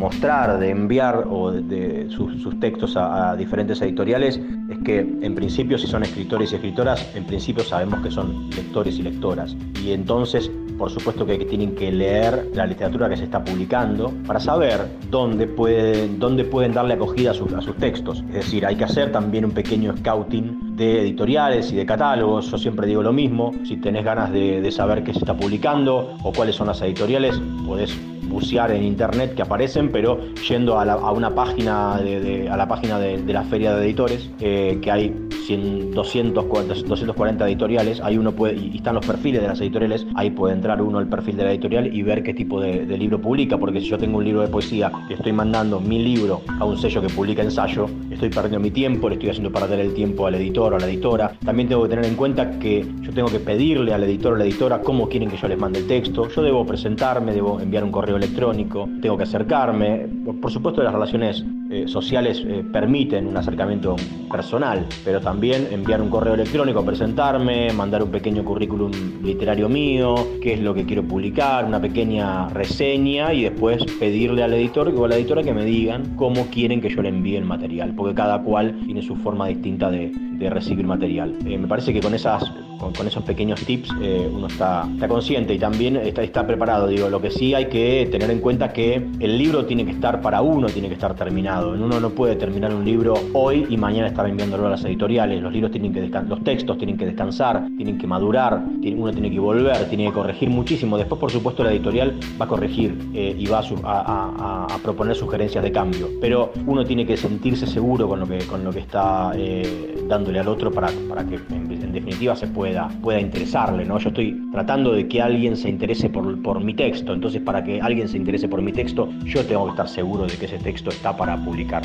mostrar, de enviar o de, sus, textos a, diferentes editoriales es que en principio si son escritores y escritoras, en principio sabemos que son lectores y lectoras. Y entonces por supuesto que tienen que leer la literatura que se está publicando para saber dónde pueden, dónde pueden darle acogida a sus, a sus textos. Es decir, hay que hacer también un pequeño scouting de editoriales y de catálogos. Yo siempre digo lo mismo, si tenés ganas de, de saber qué se está publicando o cuáles son las editoriales, podés bucear en internet que aparecen, pero yendo a, la, a una página de, a la página de, la feria de editores, eh, que hay 100, 200, 240 editoriales, ahí uno puede, y están los perfiles de las editoriales, ahí puede entrar uno al perfil de la editorial y ver qué tipo de, libro publica, porque si yo tengo un libro de poesía y estoy mandando mi libro a un sello que publica ensayo, estoy perdiendo mi tiempo, le estoy haciendo perder el tiempo al editor o a la editora. También tengo que tener en cuenta que yo tengo que pedirle al editor o la editora cómo quieren que yo les mande el texto. Yo debo presentarme, debo enviar un correo electrónico, tengo que acercarme. Por supuesto, las relaciones eh, sociales eh, permiten un acercamiento personal, pero también enviar un correo electrónico, presentarme, mandar un pequeño currículum literario mío, qué es lo que quiero publicar, una pequeña reseña y después pedirle al editor o a la editora que me digan cómo quieren que yo le envíe el material, porque cada cual tiene su forma distinta de, recibir material. Eh, me parece que con, esas, con, esos pequeños tips uno está, consciente y también está, preparado. Digo, lo que sí hay que tener en cuenta que el libro tiene que estar para uno, tiene que estar terminado. Uno no puede terminar un libro hoy y mañana estar enviándolo a las editoriales. Los libros tienen que los textos tienen que descansar, tienen que madurar, uno tiene que volver, tiene que corregir muchísimo. Después, por supuesto, la editorial va a corregir eh, y va a, proponer sugerencias de cambio. Pero uno tiene que sentirse seguro con lo que, con lo que está eh, dando al otro para, para que en, en, definitiva se pueda, pueda interesarle. ¿no? Yo estoy tratando de que alguien se interese por, por mi texto, entonces para que alguien se interese por mi texto, yo tengo que estar seguro de que ese texto está para publicar.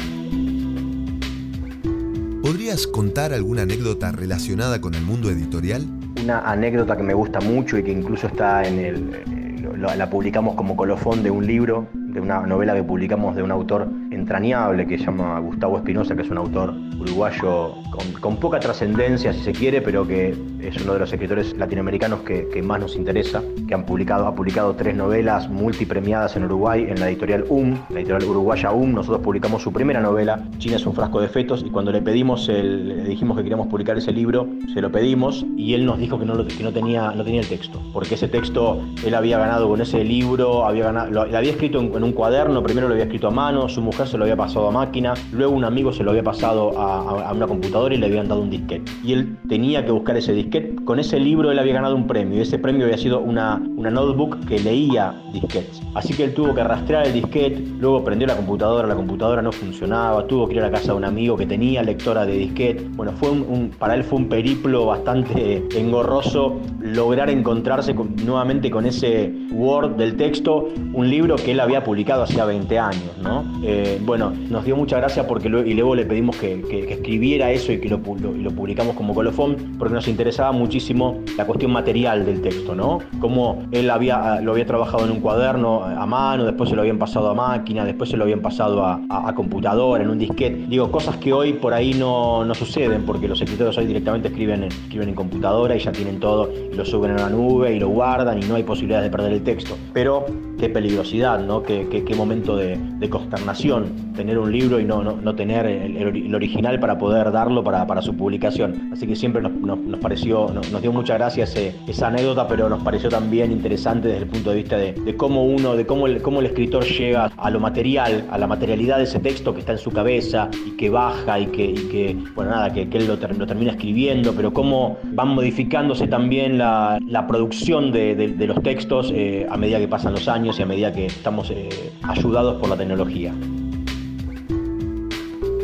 ¿Podrías contar alguna anécdota relacionada con el mundo editorial? Una anécdota que me gusta mucho y que incluso está en el, eh, la publicamos como colofón de un libro de una novela que publicamos de un autor entrañable que se llama Gustavo Espinosa, que es un autor uruguayo con, poca trascendencia, si se quiere, pero que es uno de los escritores latinoamericanos que, más nos interesa, que han publicado, ha publicado tres novelas multipremiadas en Uruguay en la editorial UM, la editorial uruguaya UM. Nosotros publicamos su primera novela, China es un frasco de fetos, y cuando le pedimos, el, le dijimos que queríamos publicar ese libro, se lo pedimos y él nos dijo que no, que no, tenía, no tenía el texto, porque ese texto él había ganado con ese libro, había ganado, lo había escrito en, en un cuaderno, primero lo había escrito a mano, su mujer se lo había pasado a máquina, luego un amigo se lo había pasado a, una computadora y le habían dado un disquete. Y él tenía que buscar ese disquete. Con ese libro él había ganado un premio y ese premio había sido una, una notebook que leía disquetes. Así que él tuvo que rastrear el disquete, luego prendió la computadora, la computadora no funcionaba, tuvo que ir a la casa de un amigo que tenía lectora de disquete. Bueno, fue un, para él fue un periplo bastante engorroso lograr encontrarse con, nuevamente con ese Word del texto, un libro que él había publicado hacía 20 años, ¿no? Eh, bueno, nos dio mucha gracia porque y luego le pedimos que, que, que escribiera eso y que lo, publicamos como colofón porque nos interesaba muchísimo la cuestión material del texto, ¿no? Cómo él había, lo había trabajado en un cuaderno a mano, después se lo habían pasado a máquina, después se lo habían pasado a, computadora, en un disquete. Digo, cosas que hoy por ahí no, no suceden porque los escritores hoy directamente escriben en, escriben en computadora y ya tienen todo y lo suben a la nube y lo guardan y no hay posibilidades de perder el texto. Pero qué peligrosidad, ¿no? Qué, momento de, consternación tener un libro y no, no, no tener el, original para poder darlo para, para, su publicación. Así que siempre nos, nos, pareció, nos, dio mucha gracia ese, esa anécdota, pero nos pareció también interesante desde el punto de vista de, cómo uno, de cómo el, cómo el escritor llega a lo material, a la materialidad de ese texto que está en su cabeza y que baja y que, que bueno, nada, que, que él lo, ter, lo, termina escribiendo, pero cómo van modificándose también la, la producción de, de, de, los textos eh, a medida que pasan los años y a medida que estamos eh, ayudados por la tecnología.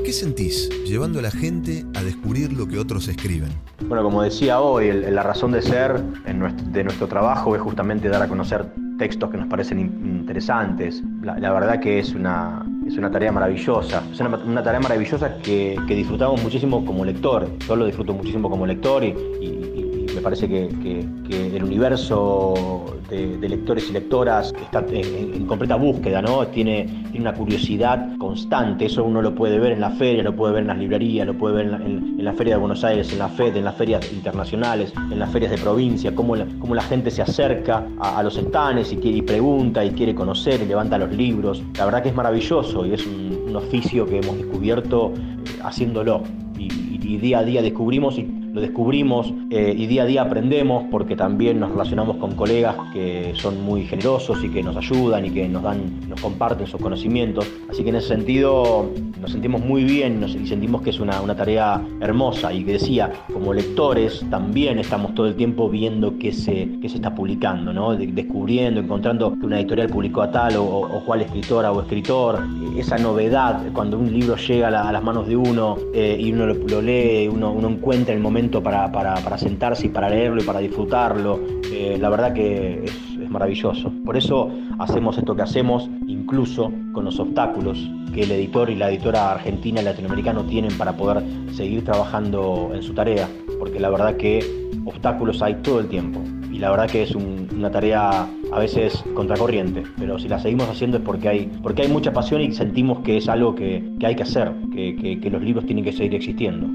¿Qué sentís llevando a la gente a descubrir lo que otros escriben? Bueno, como decía hoy, el, la razón de ser nuestro, de nuestro trabajo es justamente dar a conocer textos que nos parecen interesantes. La, la verdad que es una, es una tarea maravillosa. Es una, una tarea maravillosa que, que, disfrutamos muchísimo como lector. Yo lo disfruto muchísimo como lector y, y me parece que, que- el universo de, lectores y lectoras está en, completa búsqueda, ¿no? Tiene, una curiosidad constante, eso uno lo puede ver en la feria, lo puede ver en las librerías, lo puede ver en la, Feria de Buenos Aires, en la FED, en las ferias internacionales, en las ferias de provincia, cómo la, cómo la gente se acerca a, los estanes y, y pregunta y quiere conocer y levanta los libros. La verdad que es maravilloso y es un, oficio que hemos descubierto eh, haciéndolo y- y día a día descubrimos y lo descubrimos eh, y día a día aprendemos porque también nos relacionamos con colegas que son muy generosos y que nos ayudan y que nos dan, nos comparten sus conocimientos. Así que en ese sentido nos sentimos muy bien nos- y sentimos que es una, una tarea hermosa y que decía, como lectores también estamos todo el tiempo viendo qué se, qué se está publicando, ¿no? De- descubriendo, encontrando que una editorial publicó a tal o, o- cual escritora o escritor, esa novedad cuando un libro llega a las manos de uno eh, y uno lo, lo lee, uno, uno encuentra el momento para, para- para sentarse y para leerlo y para disfrutarlo. Eh, la verdad que es, es maravilloso. Por eso hacemos esto que hacemos, incluso con los obstáculos que el editor y la editora argentina y latinoamericano tienen para poder seguir trabajando en su tarea, porque la verdad que obstáculos hay todo el tiempo. Y la verdad que es un- una tarea a veces contracorriente, pero si la seguimos haciendo es porque hay, porque hay mucha pasión y sentimos que es algo que, que hay que hacer, que- que- que los libros tienen que seguir existiendo.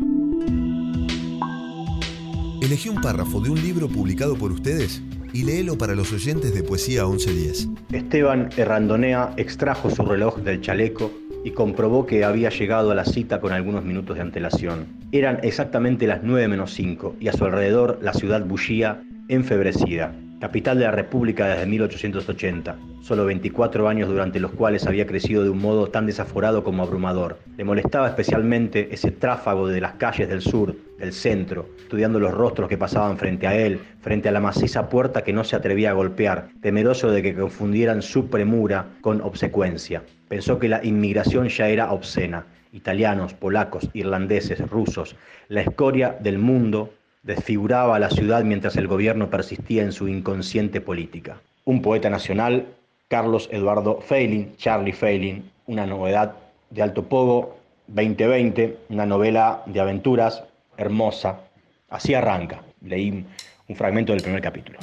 Elegí un párrafo de un libro publicado por ustedes y léelo para los oyentes de Poesía 1110. Esteban Errandonea extrajo su reloj del chaleco y comprobó que había llegado a la cita con algunos minutos de antelación. Eran exactamente las 9 menos 5 y a su alrededor la ciudad bullía enfebrecida. Capital de la República desde 1880, solo 24 años durante los cuales había crecido de un modo tan desaforado como abrumador. Le molestaba especialmente ese tráfago de las calles del sur, del centro, estudiando los rostros que pasaban frente a él, frente a la maciza puerta que no se atrevía a golpear, temeroso de que confundieran su premura con obsecuencia. Pensó que la inmigración ya era obscena. Italianos, polacos, irlandeses, rusos, la escoria del mundo desfiguraba a la ciudad mientras el gobierno persistía en su inconsciente política. Un poeta nacional, Carlos Eduardo Feiling, Charlie Feiling, una novedad de Alto Pogo, 2020, una novela de aventuras hermosa. Así arranca. Leí un fragmento del primer capítulo.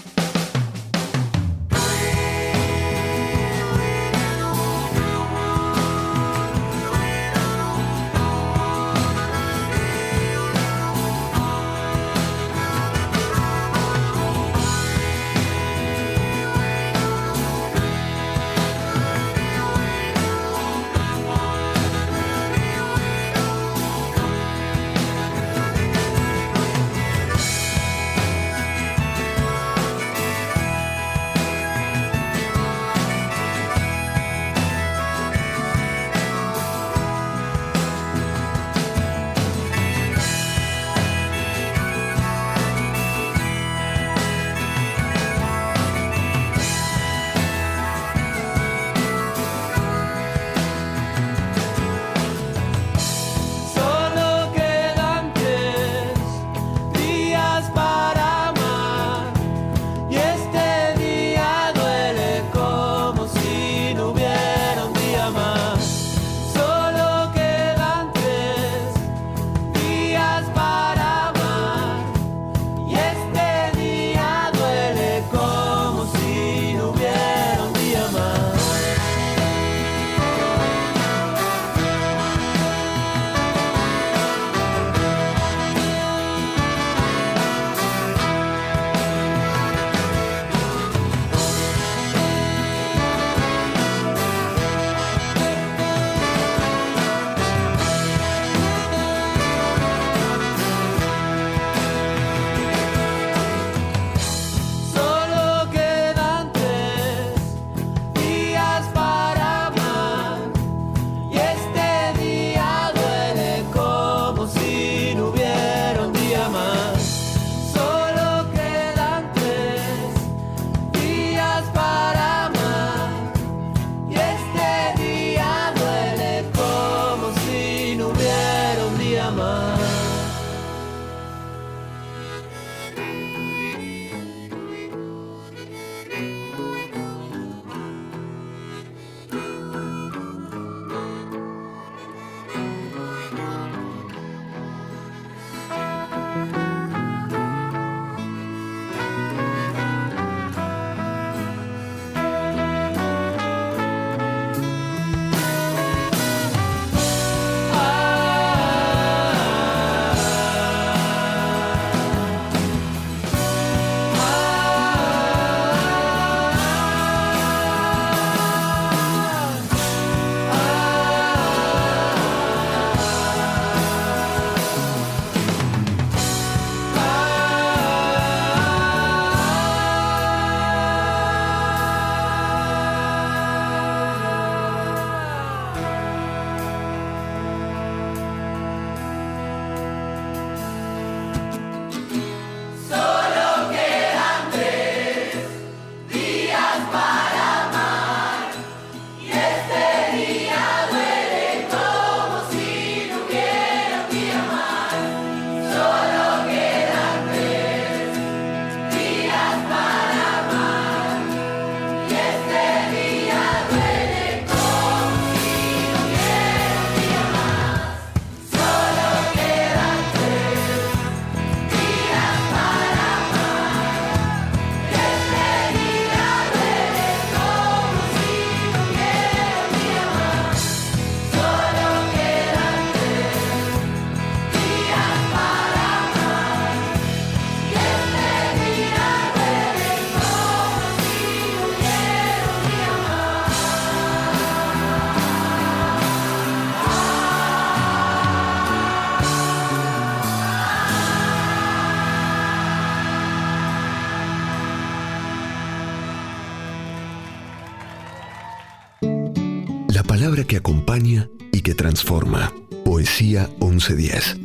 1110.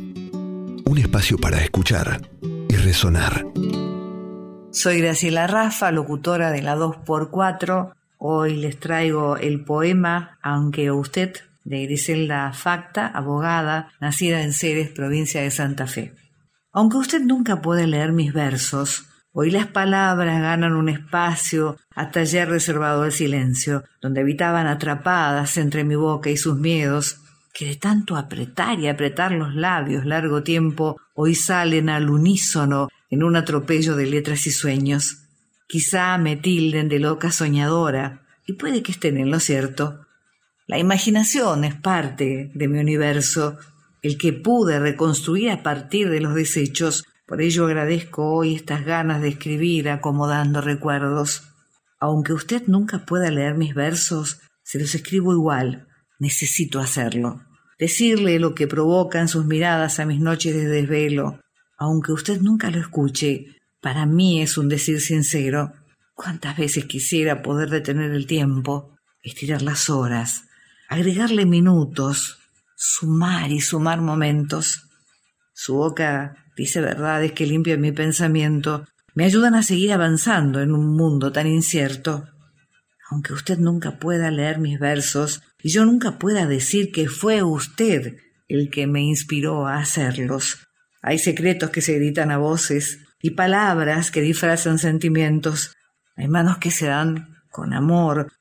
Un espacio para escuchar y resonar. Soy Graciela Rafa, locutora de la 2x4. Hoy les traigo el poema Aunque usted de Griselda Facta, abogada, nacida en Ceres, provincia de Santa Fe. Aunque usted nunca puede leer mis versos, hoy las palabras ganan un espacio hasta ayer reservado al silencio, donde habitaban atrapadas entre mi boca y sus miedos, que de tanto apretar y apretar los labios largo tiempo, hoy salen al unísono en un atropello de letras y sueños. Quizá me tilden de loca soñadora, y puede que estén en lo cierto. La imaginación es parte de mi universo, el que pude reconstruir a partir de los desechos. Por ello agradezco hoy estas ganas de escribir acomodando recuerdos. Aunque usted nunca pueda leer mis versos, se los escribo igual. Necesito hacerlo. Decirle lo que provocan sus miradas a mis noches de desvelo. Aunque usted nunca lo escuche, para mí es un decir sincero. ¿Cuántas veces quisiera poder detener el tiempo, estirar las horas, agregarle minutos, sumar y sumar momentos? Su boca dice verdades que limpian mi pensamiento, me ayudan a seguir avanzando en un mundo tan incierto. Aunque usted nunca pueda leer mis versos y yo nunca pueda decir que fue usted el que me inspiró a hacerlos. Hay secretos que se gritan a voces y palabras que disfrazan sentimientos. Hay manos que se dan con amor,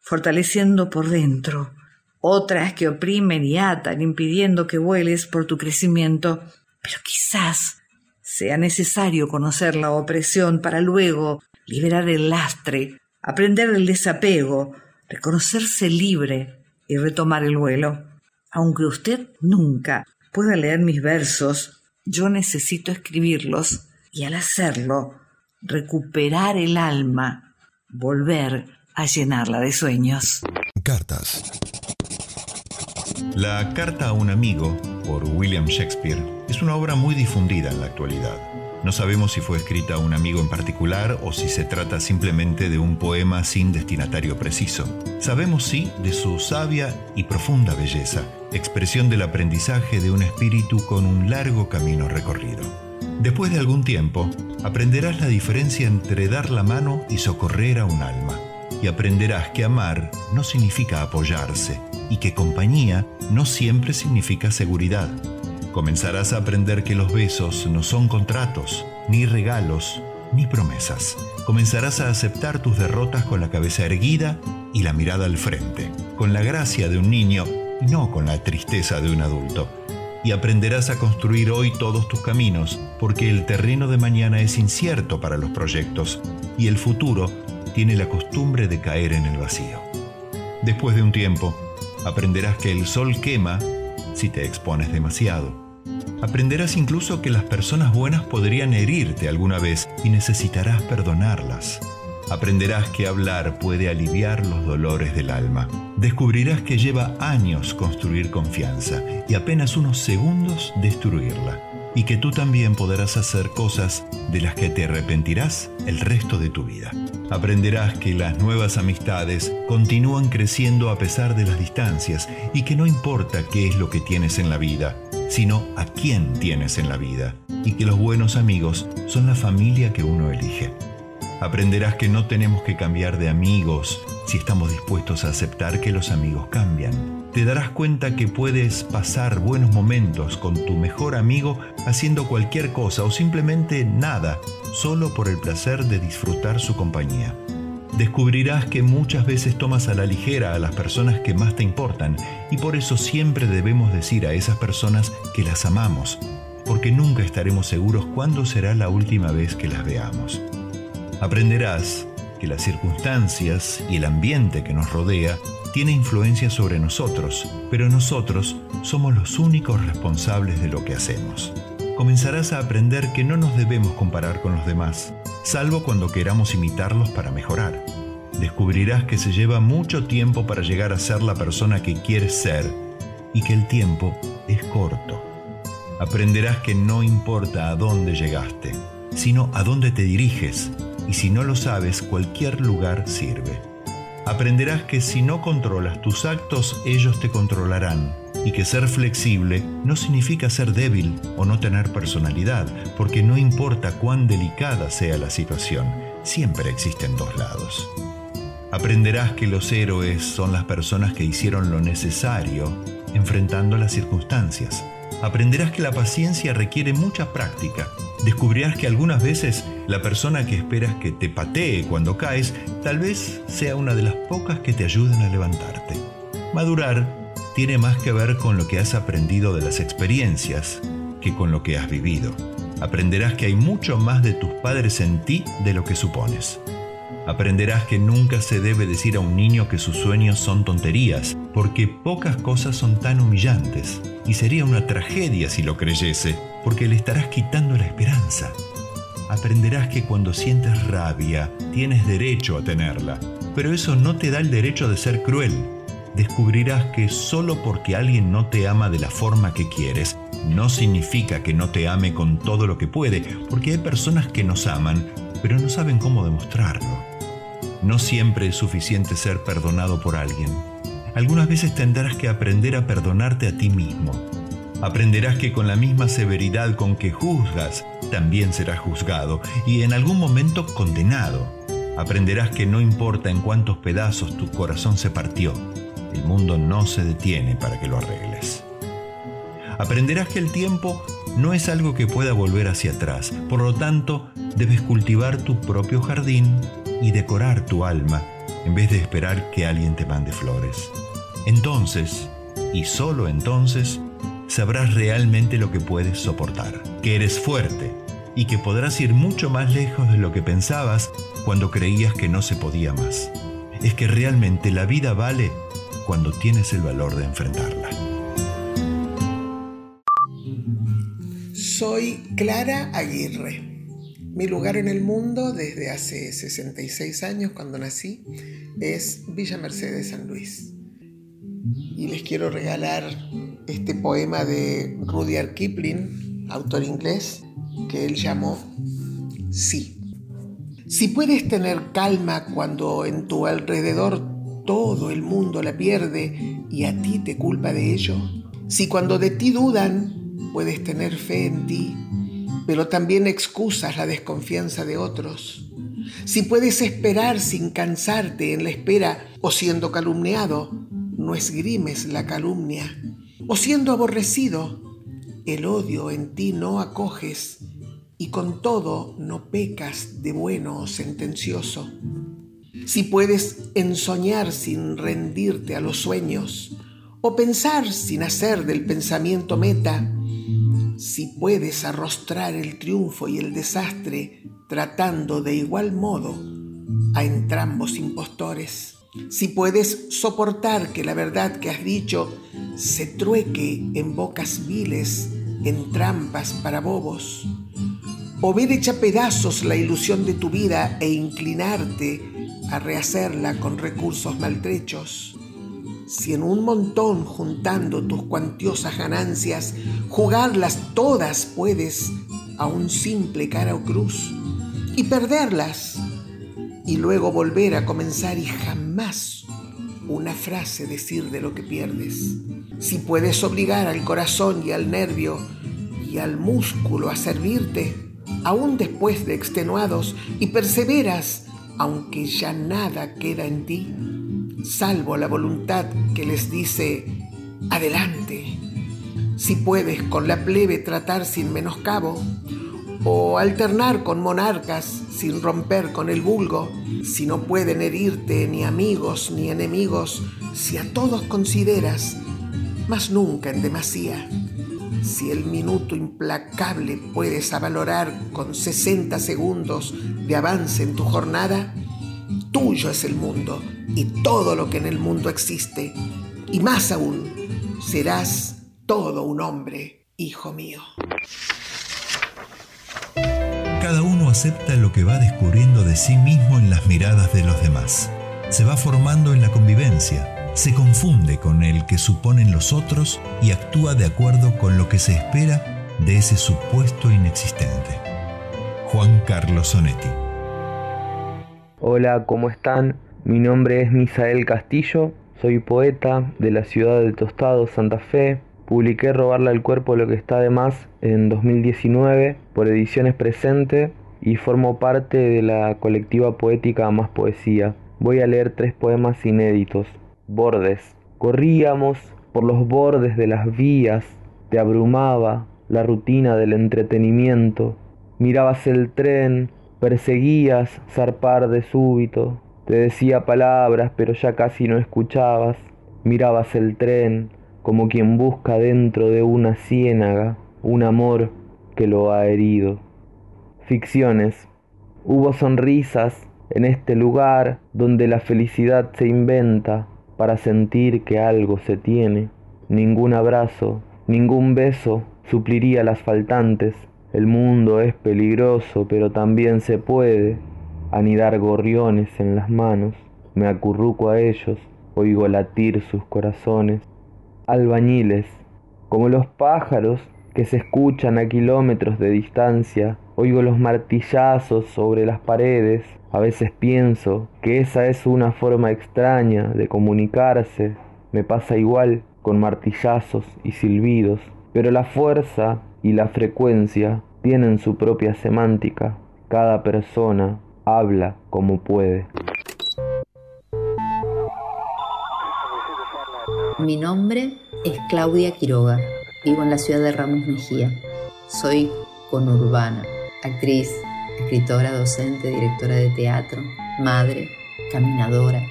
fortaleciendo por dentro. Otras que oprimen y atan, impidiendo que vueles por tu crecimiento. Pero quizás sea necesario conocer la opresión para luego liberar el lastre, aprender el desapego, reconocerse libre y retomar el vuelo. Aunque usted nunca pueda leer mis versos, yo necesito escribirlos y al hacerlo, recuperar el alma, volver a llenarla de sueños. Cartas. La Carta a un amigo, por William Shakespeare, es una obra muy difundida en la actualidad. No sabemos si fue escrita a un amigo en particular o si se trata simplemente de un poema sin destinatario preciso. Sabemos sí de su sabia y profunda belleza, expresión del aprendizaje de un espíritu con un largo camino recorrido. Después de algún tiempo, aprenderás la diferencia entre dar la mano y socorrer a un alma. Y aprenderás que amar no significa apoyarse y que compañía no siempre significa seguridad. Comenzarás a aprender que los besos no son contratos, ni regalos, ni promesas. Comenzarás a aceptar tus derrotas con la cabeza erguida y la mirada al frente, con la gracia de un niño y no con la tristeza de un adulto. Y aprenderás a construir hoy todos tus caminos, porque el terreno de mañana es incierto para los proyectos y el futuro tiene la costumbre de caer en el vacío. Después de un tiempo, aprenderás que el sol quema si te expones demasiado. Aprenderás incluso que las personas buenas podrían herirte alguna vez y necesitarás perdonarlas. Aprenderás que hablar puede aliviar los dolores del alma. Descubrirás que lleva años construir confianza y apenas unos segundos destruirla. Y que tú también podrás hacer cosas de las que te arrepentirás el resto de tu vida. Aprenderás que las nuevas amistades continúan creciendo a pesar de las distancias y que no importa qué es lo que tienes en la vida, sino a quién tienes en la vida. Y que los buenos amigos son la familia que uno elige. Aprenderás que no tenemos que cambiar de amigos si estamos dispuestos a aceptar que los amigos cambian. Te darás cuenta que puedes pasar buenos momentos con tu mejor amigo haciendo cualquier cosa o simplemente nada, solo por el placer de disfrutar su compañía. Descubrirás que muchas veces tomas a la ligera a las personas que más te importan y por eso siempre debemos decir a esas personas que las amamos, porque nunca estaremos seguros cuándo será la última vez que las veamos. Aprenderás que las circunstancias y el ambiente que nos rodea tiene influencia sobre nosotros, pero nosotros somos los únicos responsables de lo que hacemos. Comenzarás a aprender que no nos debemos comparar con los demás, salvo cuando queramos imitarlos para mejorar. Descubrirás que se lleva mucho tiempo para llegar a ser la persona que quieres ser y que el tiempo es corto. Aprenderás que no importa a dónde llegaste, sino a dónde te diriges y si no lo sabes, cualquier lugar sirve. Aprenderás que si no controlas tus actos, ellos te controlarán. Y que ser flexible no significa ser débil o no tener personalidad, porque no importa cuán delicada sea la situación, siempre existen dos lados. Aprenderás que los héroes son las personas que hicieron lo necesario enfrentando las circunstancias. Aprenderás que la paciencia requiere mucha práctica. Descubrirás que algunas veces la persona que esperas que te patee cuando caes tal vez sea una de las pocas que te ayuden a levantarte. Madurar tiene más que ver con lo que has aprendido de las experiencias que con lo que has vivido. Aprenderás que hay mucho más de tus padres en ti de lo que supones. Aprenderás que nunca se debe decir a un niño que sus sueños son tonterías, porque pocas cosas son tan humillantes, y sería una tragedia si lo creyese, porque le estarás quitando la esperanza. Aprenderás que cuando sientes rabia, tienes derecho a tenerla, pero eso no te da el derecho de ser cruel. Descubrirás que solo porque alguien no te ama de la forma que quieres, no significa que no te ame con todo lo que puede, porque hay personas que nos aman, pero no saben cómo demostrarlo. No siempre es suficiente ser perdonado por alguien. Algunas veces tendrás que aprender a perdonarte a ti mismo. Aprenderás que con la misma severidad con que juzgas, también serás juzgado y en algún momento condenado. Aprenderás que no importa en cuántos pedazos tu corazón se partió, el mundo no se detiene para que lo arregles. Aprenderás que el tiempo no es algo que pueda volver hacia atrás, por lo tanto, debes cultivar tu propio jardín y decorar tu alma en vez de esperar que alguien te mande flores. Entonces, y solo entonces, sabrás realmente lo que puedes soportar, que eres fuerte y que podrás ir mucho más lejos de lo que pensabas cuando creías que no se podía más. Es que realmente la vida vale cuando tienes el valor de enfrentarla. Soy Clara Aguirre. Mi lugar en el mundo desde hace 66 años, cuando nací, es Villa Mercedes, San Luis. Y les quiero regalar este poema de Rudyard Kipling, autor inglés, que él llamó Sí. Si puedes tener calma cuando en tu alrededor todo el mundo la pierde y a ti te culpa de ello, si cuando de ti dudan puedes tener fe en ti pero también excusas la desconfianza de otros. Si puedes esperar sin cansarte en la espera o siendo calumniado, no esgrimes la calumnia. O siendo aborrecido, el odio en ti no acoges y con todo no pecas de bueno o sentencioso. Si puedes ensoñar sin rendirte a los sueños o pensar sin hacer del pensamiento meta, si puedes arrostrar el triunfo y el desastre tratando de igual modo a entrambos impostores, si puedes soportar que la verdad que has dicho se trueque en bocas viles, en trampas para bobos, o ver hecha pedazos la ilusión de tu vida e inclinarte rehacerla con recursos maltrechos, si en un montón juntando tus cuantiosas ganancias, jugarlas todas puedes a un simple cara o cruz y perderlas y luego volver a comenzar y jamás una frase decir de lo que pierdes. Si puedes obligar al corazón y al nervio y al músculo a servirte, aún después de extenuados, y perseveras, aunque ya nada queda en ti, salvo la voluntad que les dice, adelante. Si puedes con la plebe tratar sin menoscabo, o alternar con monarcas sin romper con el vulgo, si no pueden herirte ni amigos ni enemigos, si a todos consideras, mas nunca en demasía. Si el minuto implacable puedes avalorar con 60 segundos de avance en tu jornada, tuyo es el mundo y todo lo que en el mundo existe. Y más aún, serás todo un hombre, hijo mío. Cada uno acepta lo que va descubriendo de sí mismo en las miradas de los demás. Se va formando en la convivencia, se confunde con el que suponen los otros y actúa de acuerdo con lo que se espera de ese supuesto inexistente. Juan Carlos Sonetti. Hola, ¿cómo están? Mi nombre es Misael Castillo, soy poeta de la ciudad de Tostado, Santa Fe. Publiqué Robarle al cuerpo lo que está de más en 2019 por Ediciones Presente y formo parte de la colectiva poética Más Poesía. Voy a leer tres poemas inéditos. Bordes. Corríamos por los bordes de las vías, te abrumaba la rutina del entretenimiento. Mirabas el tren, perseguías zarpar de súbito, te decía palabras pero ya casi no escuchabas. Mirabas el tren como quien busca dentro de una ciénaga un amor que lo ha herido. Ficciones. Hubo sonrisas en este lugar donde la felicidad se inventa para sentir que algo se tiene. Ningún abrazo, ningún beso supliría las faltantes. El mundo es peligroso, pero también se puede anidar gorriones en las manos. Me acurruco a ellos, oigo latir sus corazones. Albañiles, como los pájaros que se escuchan a kilómetros de distancia, oigo los martillazos sobre las paredes, a veces pienso que esa es una forma extraña de comunicarse, me pasa igual con martillazos y silbidos, pero la fuerza y la frecuencia tienen su propia semántica, cada persona habla como puede. Mi nombre es Claudia Quiroga. Vivo en la ciudad de Ramos Mejía. Soy conurbana, actriz, escritora, docente, directora de teatro, madre, caminadora.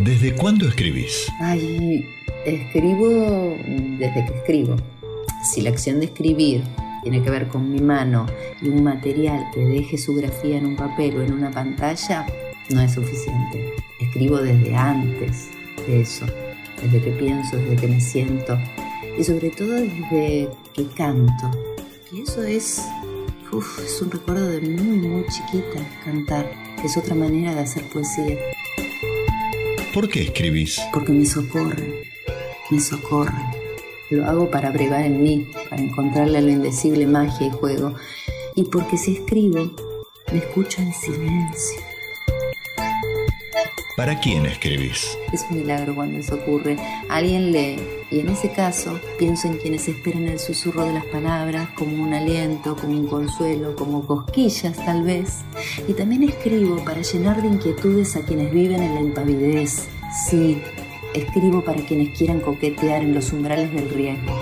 ¿Desde cuándo escribís? Ay, escribo desde que escribo. Si la acción de escribir tiene que ver con mi mano y un material que deje su grafía en un papel o en una pantalla, no es suficiente. Escribo desde antes de eso, desde que pienso, desde que me siento y sobre todo desde que canto. Y eso es, uf, es un recuerdo de muy, muy chiquita, cantar. Es otra manera de hacer poesía. ¿Por qué escribís? Porque me socorre, me socorre. Lo hago para brevar en mí, para encontrarle a lo indecible magia y juego. Y porque si escribo, me escucho en silencio. ¿Para quién escribís? Es un milagro cuando eso ocurre. Alguien lee y en ese caso pienso en quienes esperan el susurro de las palabras como un aliento, como un consuelo, como cosquillas tal vez. Y también escribo para llenar de inquietudes a quienes viven en la impavidez. Sí, escribo para quienes quieran coquetear en los umbrales del riesgo.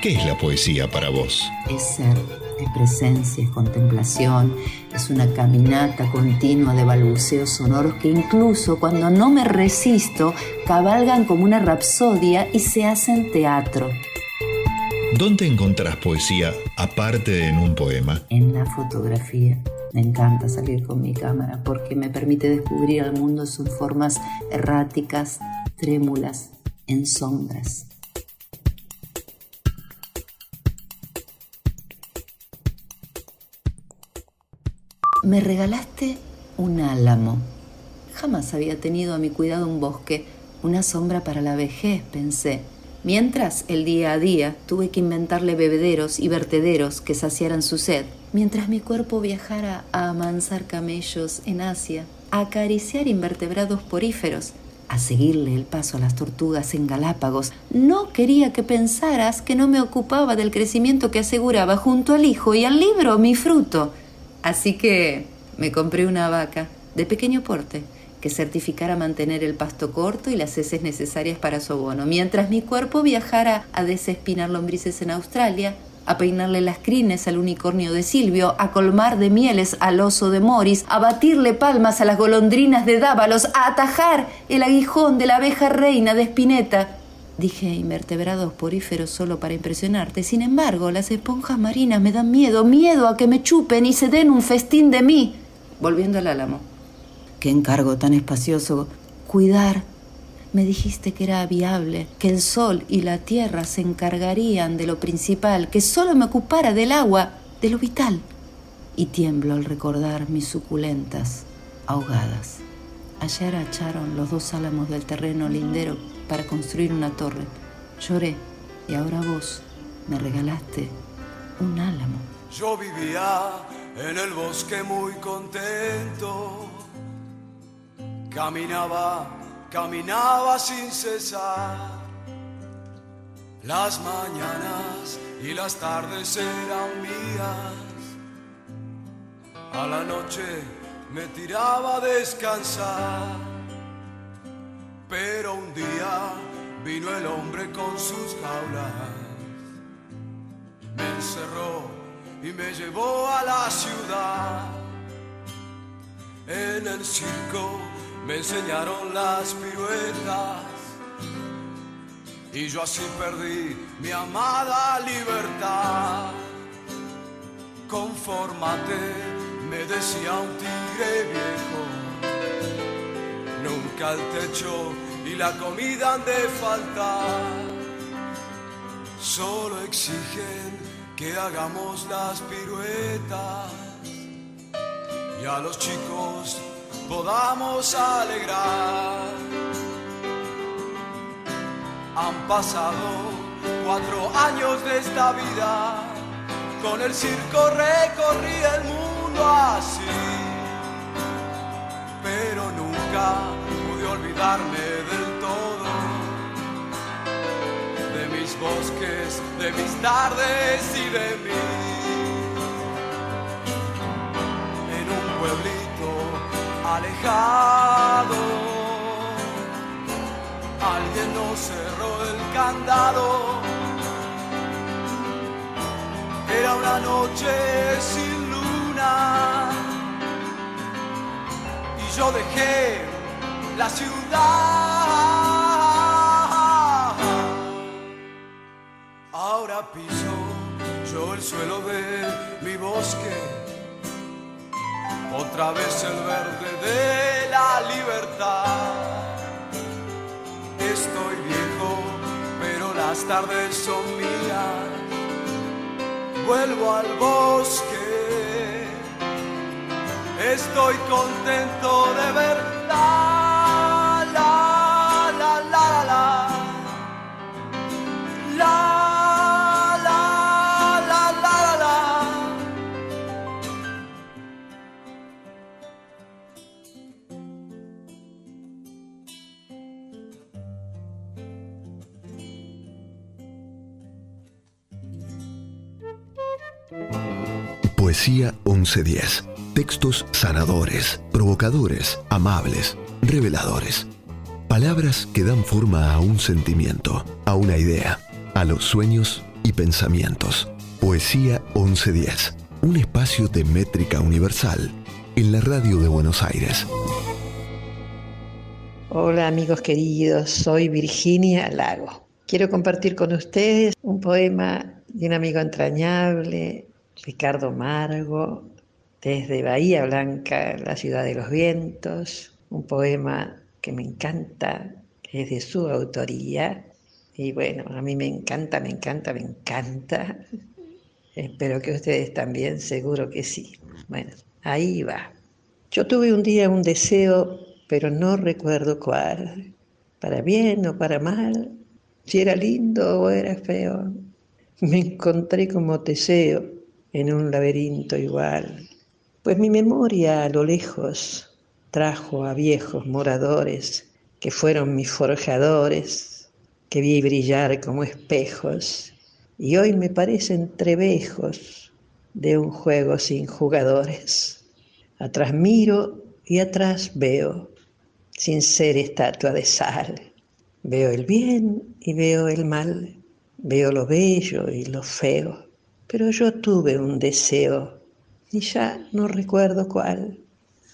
¿Qué es la poesía para vos? Es ser, es presencia, es contemplación, es una caminata continua de balbuceos sonoros que incluso cuando no me resisto, cabalgan como una rapsodia y se hacen teatro. ¿Dónde encontrás poesía aparte de en un poema? En la fotografía. Me encanta salir con mi cámara porque me permite descubrir al mundo en sus formas erráticas, trémulas, en sombras. Me regalaste un álamo. Jamás había tenido a mi cuidado un bosque, una sombra para la vejez, pensé. Mientras, el día a día, tuve que inventarle bebederos y vertederos que saciaran su sed. Mientras mi cuerpo viajara a amansar camellos en Asia, a acariciar invertebrados poríferos, a seguirle el paso a las tortugas en Galápagos, no quería que pensaras que no me ocupaba del crecimiento que aseguraba junto al hijo y al libro mi fruto. Así que me compré una vaca de pequeño porte que certificara mantener el pasto corto y las heces necesarias para su abono, mientras mi cuerpo viajara a desespinar lombrices en Australia, a peinarle las crines al unicornio de Silvio, a colmar de mieles al oso de Morris, a batirle palmas a las golondrinas de Dávalos, a atajar el aguijón de la abeja reina de Spinetta. Dije invertebrados poríferos solo para impresionarte. Sin embargo, las esponjas marinas me dan miedo, miedo a que me chupen y se den un festín de mí. Volviendo al álamo. Qué encargo tan espacioso. Cuidar. Me dijiste que era viable, que el sol y la tierra se encargarían de lo principal, que solo me ocupara del agua, de lo vital. Y tiemblo al recordar mis suculentas ahogadas. Ayer echaron los dos álamos del terreno lindero para construir una torre. Lloré y ahora vos me regalaste un álamo. Yo vivía en el bosque muy contento. Caminaba, caminaba sin cesar. Las mañanas y las tardes eran mías. A la noche me tiraba a descansar. Pero un día vino el hombre con sus jaulas. Me encerró y me llevó a la ciudad. En el circo me enseñaron las piruetas y yo así perdí mi amada libertad. Confórmate, me decía un tigre viejo. Nunca el techo y la comida han de faltar. Solo exigen que hagamos las piruetas y a los chicos podamos alegrar. Han pasado cuatro años de esta vida, con el circo recorrí el mundo así, pero nunca olvidarme del todo de mis bosques, de mis tardes y de mí. En un pueblito alejado, alguien nos cerró el candado. Era una noche sin luna y yo dejé la ciudad. Ahora piso yo el suelo de mi bosque, otra vez el verde de la libertad. Estoy viejo, pero las tardes son mías. Vuelvo al bosque, estoy contento de ver Poesía 1110. Textos sanadores, provocadores, amables, reveladores. Palabras que dan forma a un sentimiento, a una idea, a los sueños y pensamientos. Poesía 1110. Un espacio de métrica universal en la radio de Buenos Aires. Hola amigos queridos, soy Virginia Lago. Quiero compartir con ustedes un poema de un amigo entrañable, Ricardo Margo, desde Bahía Blanca, la ciudad de los vientos, un poema que me encanta, que es de su autoría. Y bueno, a mí me encanta, me encanta, me encanta. Espero que ustedes también, seguro que sí. Bueno, ahí va. Yo tuve un día un deseo, pero no recuerdo cuál. Para bien o para mal, si era lindo o era feo. Me encontré como Teseo en un laberinto igual. Pues mi memoria a lo lejos trajo a viejos moradores que fueron mis forjadores, que vi brillar como espejos y hoy me parecen trebejos de un juego sin jugadores. Atrás miro y atrás veo, sin ser estatua de sal. Veo el bien y veo el mal, veo lo bello y lo feo. Pero yo tuve un deseo, y ya no recuerdo cuál.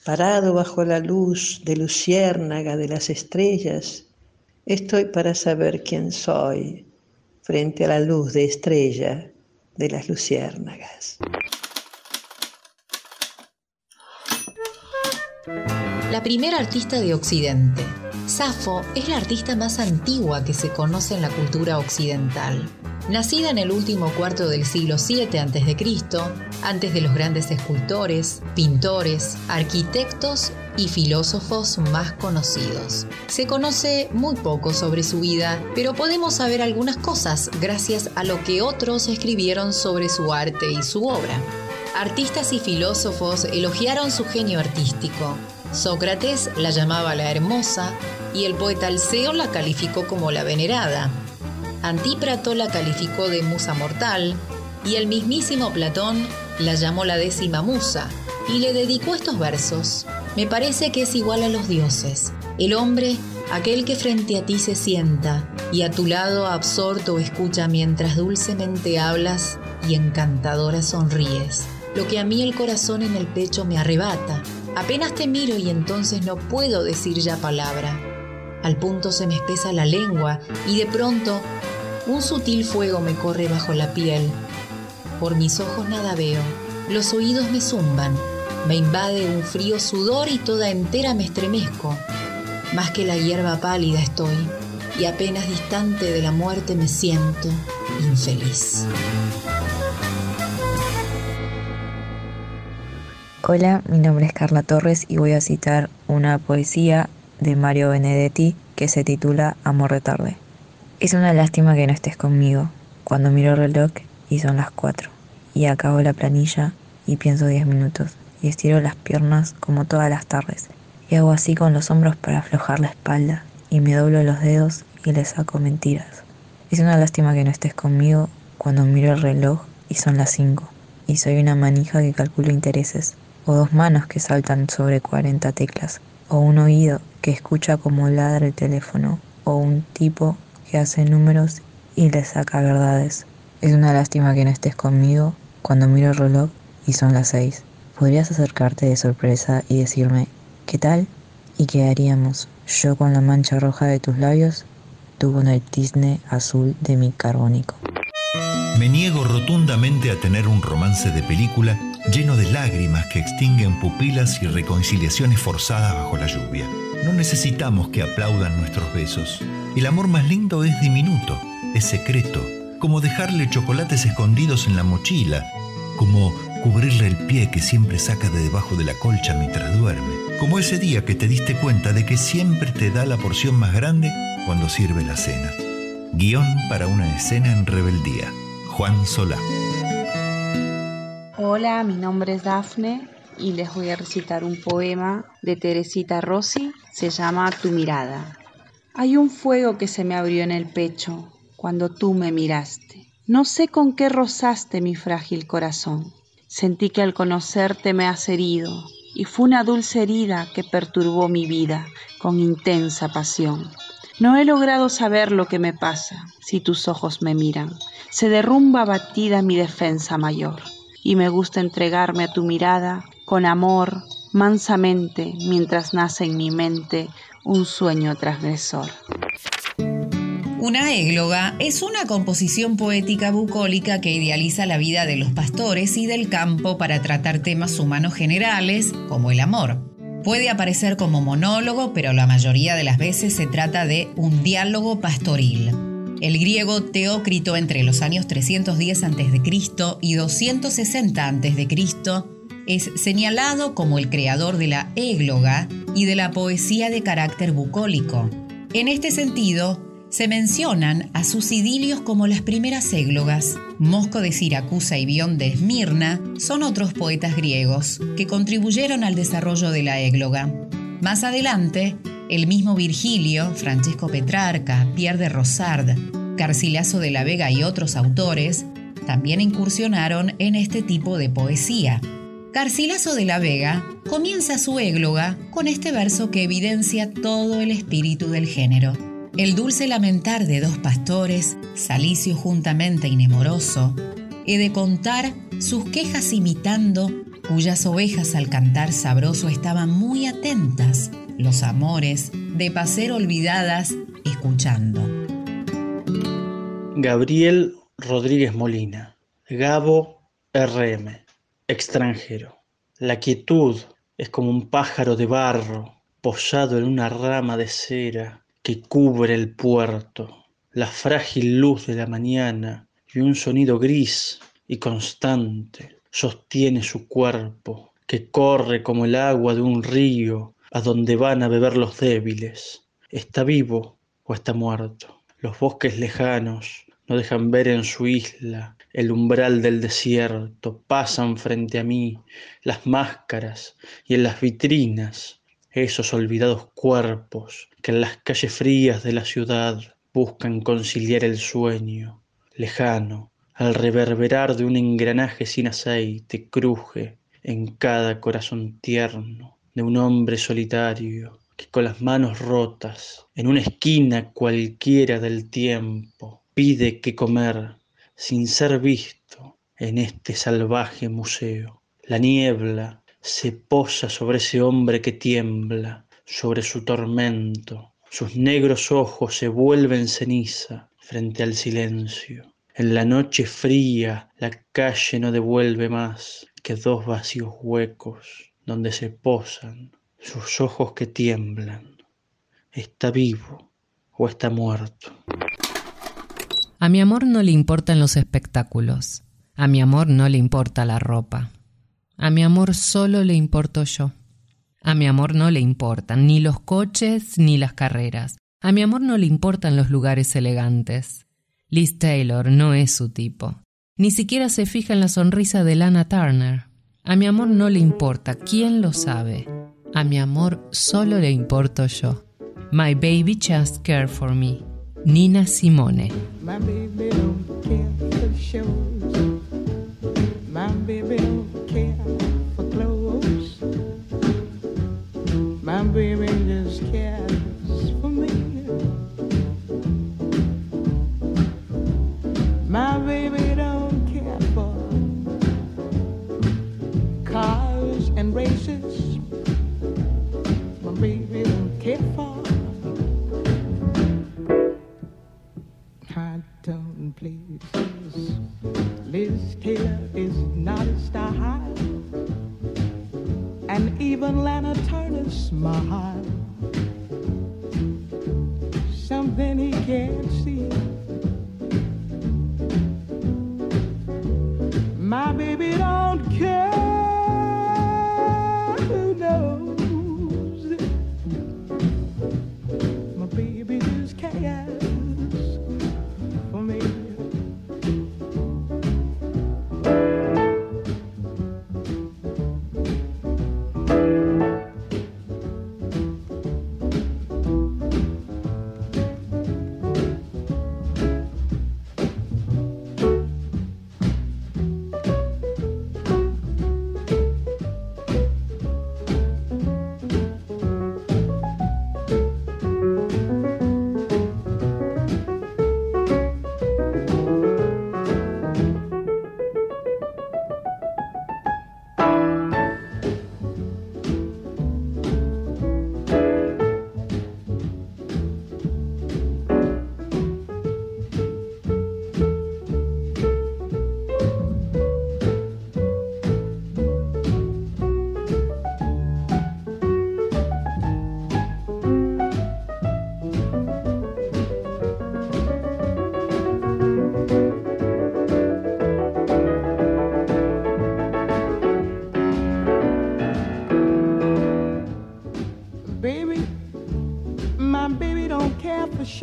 Parado bajo la luz de luciérnaga de las estrellas, estoy para saber quién soy frente a la luz de estrella de las luciérnagas. La primera artista de Occidente. Safo es la artista más antigua que se conoce en la cultura occidental. Nacida en el último cuarto del siglo VII a.C., antes de los grandes escultores, pintores, arquitectos y filósofos más conocidos. Se conoce muy poco sobre su vida, pero podemos saber algunas cosas gracias a lo que otros escribieron sobre su arte y su obra. Artistas y filósofos elogiaron su genio artístico. Sócrates la llamaba la hermosa y el poeta Alceo la calificó como la venerada. Antíprato la calificó de musa mortal y el mismísimo Platón la llamó la décima musa y le dedicó estos versos. Me parece que es igual a los dioses. El hombre, aquel que frente a ti se sienta y a tu lado absorto escucha mientras dulcemente hablas y encantadora sonríes. Lo que a mí el corazón en el pecho me arrebata. Apenas te miro y entonces no puedo decir ya palabra. Al punto se me espesa la lengua y de pronto un sutil fuego me corre bajo la piel. Por mis ojos nada veo, los oídos me zumban, me invade un frío sudor y toda entera me estremezco. Más que la hierba pálida estoy y apenas distante de la muerte me siento infeliz. Hola, mi nombre es Carla Torres y voy a citar una poesía de Mario Benedetti que se titula Amor de tarde. Es una lástima que no estés conmigo cuando miro el reloj y son las 4 y acabo la planilla y pienso 10 minutos y estiro las piernas como todas las tardes y hago así con los hombros para aflojar la espalda y me doblo los dedos y le saco mentiras. Es una lástima que no estés conmigo cuando miro el reloj y son las 5 y soy una manija que calculo intereses o dos manos que saltan sobre 40 teclas o un oído que escucha como ladra el teléfono o un tipo que hace números y le saca verdades. Es una lástima que no estés conmigo cuando miro el reloj y son las 6. ¿Podrías acercarte de sorpresa y decirme qué tal? ¿Y qué haríamos? Yo con la mancha roja de tus labios, tú con el tizne azul de mi carbónico. Me niego rotundamente a tener un romance de película lleno de lágrimas que extinguen pupilas y reconciliaciones forzadas bajo la lluvia. No necesitamos que aplaudan nuestros besos. El amor más lindo es diminuto, es secreto, como dejarle chocolates escondidos en la mochila, como cubrirle el pie que siempre saca de debajo de la colcha mientras duerme, como ese día que te diste cuenta de que siempre te da la porción más grande cuando sirve la cena. Guión para una escena en rebeldía. Juan Solá. Hola, mi nombre es Dafne y les voy a recitar un poema de Teresita Rossi, se llama Tu mirada. Hay un fuego que se me abrió en el pecho cuando tú me miraste. No sé con qué rozaste mi frágil corazón. Sentí que al conocerte me has herido y fue una dulce herida que perturbó mi vida con intensa pasión. No he logrado saber lo que me pasa si tus ojos me miran. Se derrumba abatida mi defensa mayor y me gusta entregarme a tu mirada con amor, mansamente, mientras nace en mi mente un sueño transgresor. Una égloga es una composición poética bucólica que idealiza la vida de los pastores y del campo para tratar temas humanos generales, como el amor. Puede aparecer como monólogo, pero la mayoría de las veces se trata de un diálogo pastoril. El griego Teócrito entre los años 310 a.C. y 260 a.C. es señalado como el creador de la égloga y de la poesía de carácter bucólico. En este sentido, se mencionan a sus idilios como las primeras églogas. Mosco de Siracusa y Bion de Esmirna son otros poetas griegos que contribuyeron al desarrollo de la égloga. Más adelante, el mismo Virgilio, Francesco Petrarca, Pierre de Rosard, Garcilaso de la Vega y otros autores también incursionaron en este tipo de poesía. Garcilaso de la Vega comienza su égloga con este verso que evidencia todo el espíritu del género. El dulce lamentar de dos pastores, Salicio juntamente y Nemoroso, he de contar sus quejas imitando, cuyas ovejas al cantar sabroso estaban muy atentas, los amores de paser olvidadas, escuchando. Gabriel Rodríguez Molina, Gabo RM, extranjero. La quietud es como un pájaro de barro posado en una rama de cera que cubre el puerto, la frágil luz de la mañana y un sonido gris y constante sostiene su cuerpo, que corre como el agua de un río a donde van a beber los débiles. ¿Está vivo o está muerto? Los bosques lejanos no dejan ver en su isla el umbral del desierto, pasan frente a mí las máscaras y en las vitrinas esos olvidados cuerpos que en las calles frías de la ciudad buscan conciliar el sueño, lejano, al reverberar de un engranaje sin aceite, cruje en cada corazón tierno de un hombre solitario que con las manos rotas, en una esquina cualquiera del tiempo, pide que comer sin ser visto en este salvaje museo. La niebla se posa sobre ese hombre que tiembla, sobre su tormento. Sus negros ojos se vuelven ceniza frente al silencio. En la noche fría la calle no devuelve más que dos vacíos huecos donde se posan sus ojos que tiemblan. ¿Está vivo o está muerto? A mi amor no le importan los espectáculos. A mi amor no le importa la ropa. A mi amor solo le importo yo. A mi amor no le importan ni los coches ni las carreras. A mi amor no le importan los lugares elegantes. Liz Taylor no es su tipo. Ni siquiera se fija en la sonrisa de Lana Turner. A mi amor no le importa, ¿quién lo sabe? A mi amor solo le importo yo. My baby just care for me. Nina Simone. My baby tone places. Liz Taylor is not a star high, and even Lana Turner's smile. Something he can't see. My baby don't care.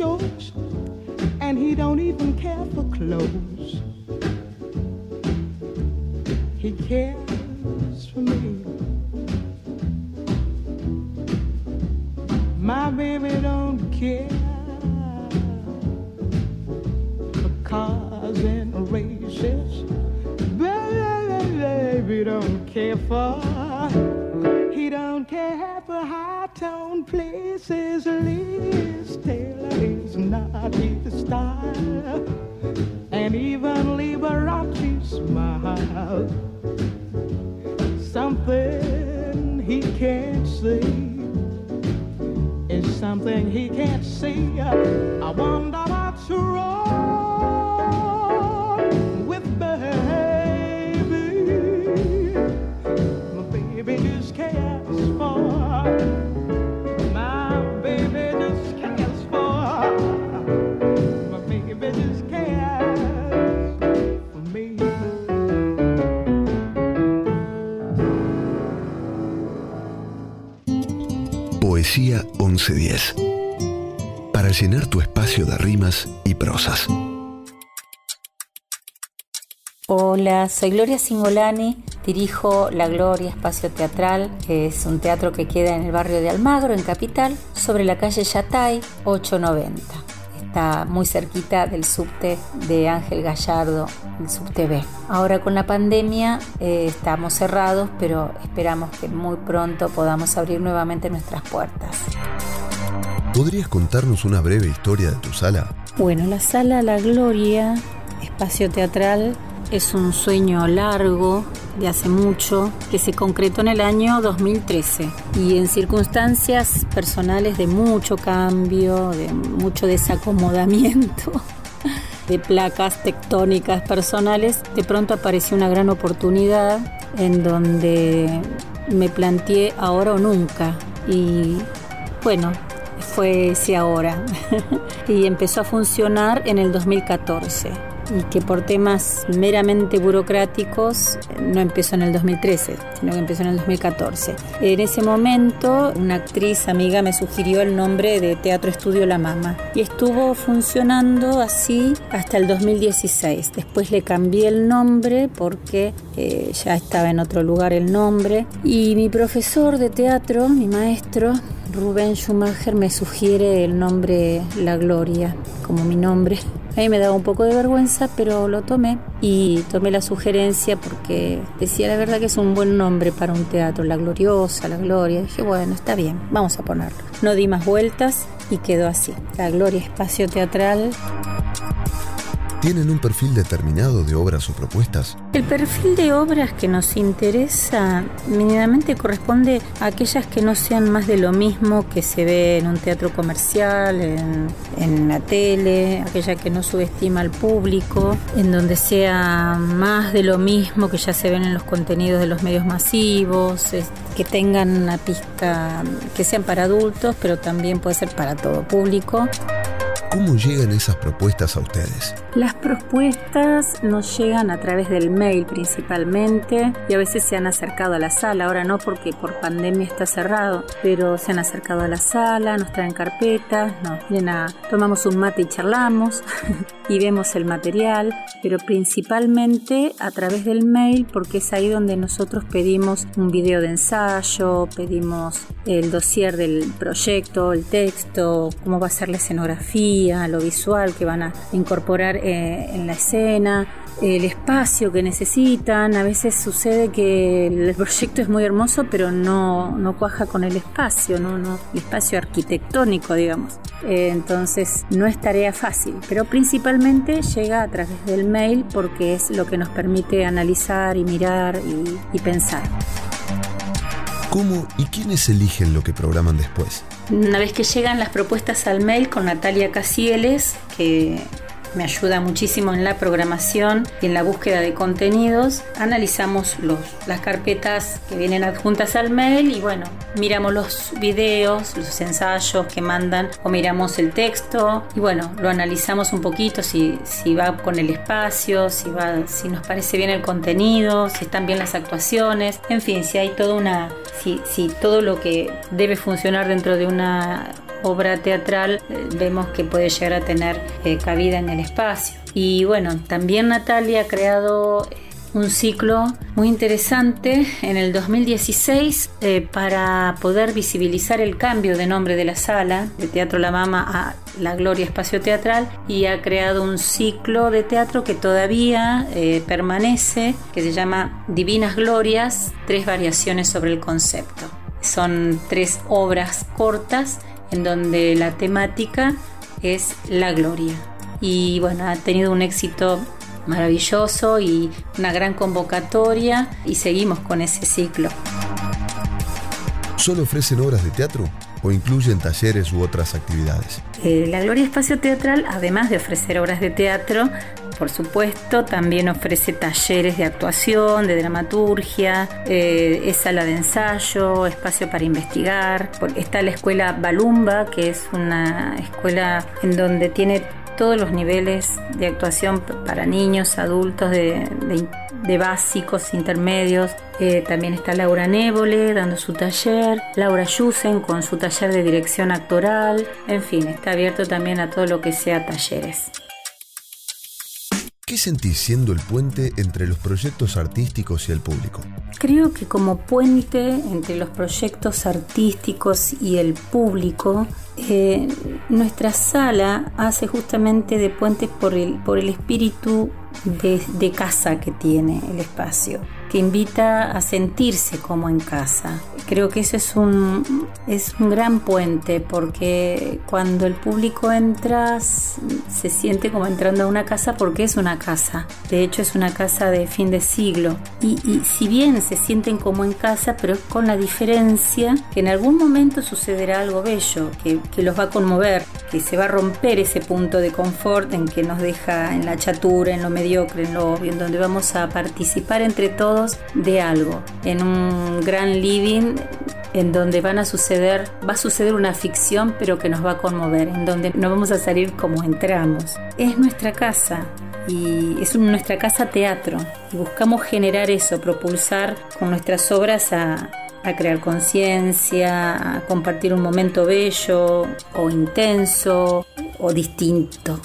Shows, and he don't even care for clothes. para llenar tu espacio de rimas y prosas. Hola, soy Gloria Singolani, dirijo La Gloria Espacio Teatral, que es un teatro que queda en el barrio de Almagro, en Capital, sobre la calle Yatay 890. Está muy cerquita del subte de Ángel Gallardo, el subte B. Ahora con la pandemia eh, estamos cerrados, pero esperamos que muy pronto podamos abrir nuevamente nuestras puertas. ¿Podrías contarnos una breve historia de tu sala? Bueno, la sala La Gloria, espacio teatral, es un sueño largo de hace mucho que se concretó en el año 2013 y en circunstancias personales de mucho cambio, de mucho desacomodamiento [laughs] de placas tectónicas personales, de pronto apareció una gran oportunidad en donde me planteé ahora o nunca y bueno, fue ese ahora [laughs] y empezó a funcionar en el 2014 y que por temas meramente burocráticos no empezó en el 2013, sino que empezó en el 2014. En ese momento una actriz amiga me sugirió el nombre de Teatro Estudio La Mama y estuvo funcionando así hasta el 2016. Después le cambié el nombre porque eh, ya estaba en otro lugar el nombre y mi profesor de teatro, mi maestro, Rubén Schumacher me sugiere el nombre La Gloria como mi nombre a mí me daba un poco de vergüenza, pero lo tomé y tomé la sugerencia porque decía la verdad que es un buen nombre para un teatro, La Gloriosa, La Gloria. dije, bueno, está bien, vamos a ponerlo. No di más vueltas y quedó así. La Gloria Espacio Teatral ¿Tienen un perfil determinado de obras o propuestas? El perfil de obras que nos interesa mínimamente corresponde a aquellas que no sean más de lo mismo que se ve en un teatro comercial, en, la tele, aquella que no subestima al público, en donde sea más de lo mismo que ya se ven en los contenidos de los medios masivos, que tengan una pista que sean para adultos, pero también puede ser para todo público. ¿Cómo llegan esas propuestas a ustedes? Las propuestas nos llegan a través del mail principalmente y a veces se han acercado a la sala, ahora no porque por pandemia está cerrado, pero se han acercado a la sala, nos traen carpetas, nos vienen a, tomamos un mate y charlamos [laughs] y vemos el material, pero principalmente a través del mail porque es ahí donde nosotros pedimos un video de ensayo, pedimos el dossier del proyecto, el texto, cómo va a ser la escenografía, lo visual que van a incorporar eh, en la escena, el espacio que necesitan. A veces sucede que el proyecto es muy hermoso, pero no, no cuaja con el espacio, ¿no? No, el espacio arquitectónico, digamos. Eh, entonces no es tarea fácil, pero principalmente llega a través del mail porque es lo que nos permite analizar y mirar y, y pensar. ¿Cómo y quiénes eligen lo que programan después? Una vez que llegan las propuestas al mail con Natalia Casieles, que me ayuda muchísimo en la programación y en la búsqueda de contenidos, analizamos los, las carpetas que vienen adjuntas al mail y bueno, miramos los videos, los ensayos que mandan o miramos el texto y bueno, lo analizamos un poquito si, si va con el espacio, si, va, si nos parece bien el contenido, si están bien las actuaciones, en fin, si hay toda una, si, si todo lo que debe funcionar dentro de una obra teatral eh, vemos que puede llegar a tener eh, cabida en el espacio. Y bueno, también Natalia ha creado eh, un ciclo muy interesante en el 2016 eh, para poder visibilizar el cambio de nombre de la sala de Teatro La Mama a La Gloria Espacio Teatral y ha creado un ciclo de teatro que todavía permanece, que se llama Divinas Glorias, tres variaciones sobre el concepto. Son tres obras cortas en donde la temática es la gloria. Y bueno, ha tenido un éxito maravilloso y una gran convocatoria y seguimos con ese ciclo. ¿Solo ofrecen obras de teatro o incluyen talleres u otras actividades? Eh, la Gloria Espacio Teatral, además de ofrecer obras de teatro, por supuesto, también ofrece talleres de actuación, de dramaturgia, eh, es sala de ensayo, espacio para investigar. Está la escuela Balumba, que es una escuela en donde tiene todos los niveles de actuación para niños, adultos, de, básicos, intermedios. Eh, también está Laura Névole dando su taller, Laura Yusen con su taller de dirección actoral. En fin, está abierto también a todo lo que sea talleres. ¿Qué sentís siendo el puente entre los proyectos artísticos y el público? Creo que como puente entre los proyectos artísticos y el público, eh, nuestra sala hace justamente de puente por el, por el espíritu de, de casa que tiene el espacio que invita a sentirse como en casa. Creo que eso es un, es un gran puente porque cuando el público entra se siente como entrando a una casa porque es una casa. De hecho es una casa de fin de siglo. Y, y si bien se sienten como en casa, pero es con la diferencia que en algún momento sucederá algo bello, que, que los va a conmover, que se va a romper ese punto de confort en que nos deja en la chatura, en lo mediocre, en lo obvio, en donde vamos a participar entre todos de algo, en un gran living en donde van a suceder, va a suceder una ficción pero que nos va a conmover, en donde no vamos a salir como entramos. Es nuestra casa y es nuestra casa teatro y buscamos generar eso, propulsar con nuestras obras a, a crear conciencia, a compartir un momento bello o intenso o distinto.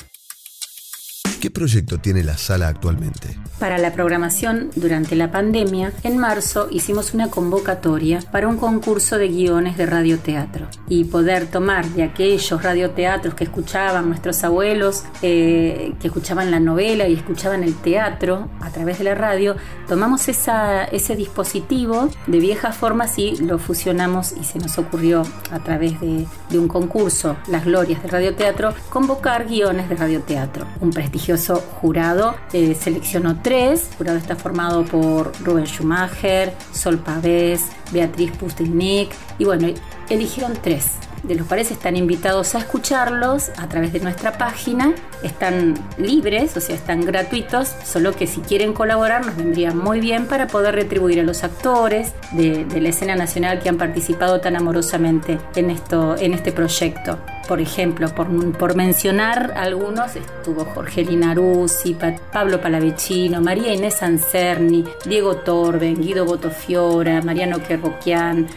¿Qué proyecto tiene la sala actualmente? Para la programación durante la pandemia, en marzo hicimos una convocatoria para un concurso de guiones de radioteatro y poder tomar de aquellos radioteatros que escuchaban nuestros abuelos, eh, que escuchaban la novela y escuchaban el teatro a través de la radio, tomamos esa, ese dispositivo de viejas formas y lo fusionamos y se nos ocurrió a través de, de un concurso, Las Glorias del Radioteatro, convocar guiones de radioteatro. Un prestigioso jurado eh, seleccionó tres. El jurado está formado por Rubén Schumacher, Sol Pavés, Beatriz Pustilnik y bueno, eligieron tres de los cuales están invitados a escucharlos a través de nuestra página. Están libres, o sea, están gratuitos, solo que si quieren colaborar nos vendría muy bien para poder retribuir a los actores de, de la escena nacional que han participado tan amorosamente en, esto, en este proyecto. Por ejemplo, por, por mencionar algunos, estuvo Jorge Linaruzzi, Pa- Pablo Palavecino, María Inés Ancerni, Diego Torben, Guido Botofiora, Mariano Kerboquian,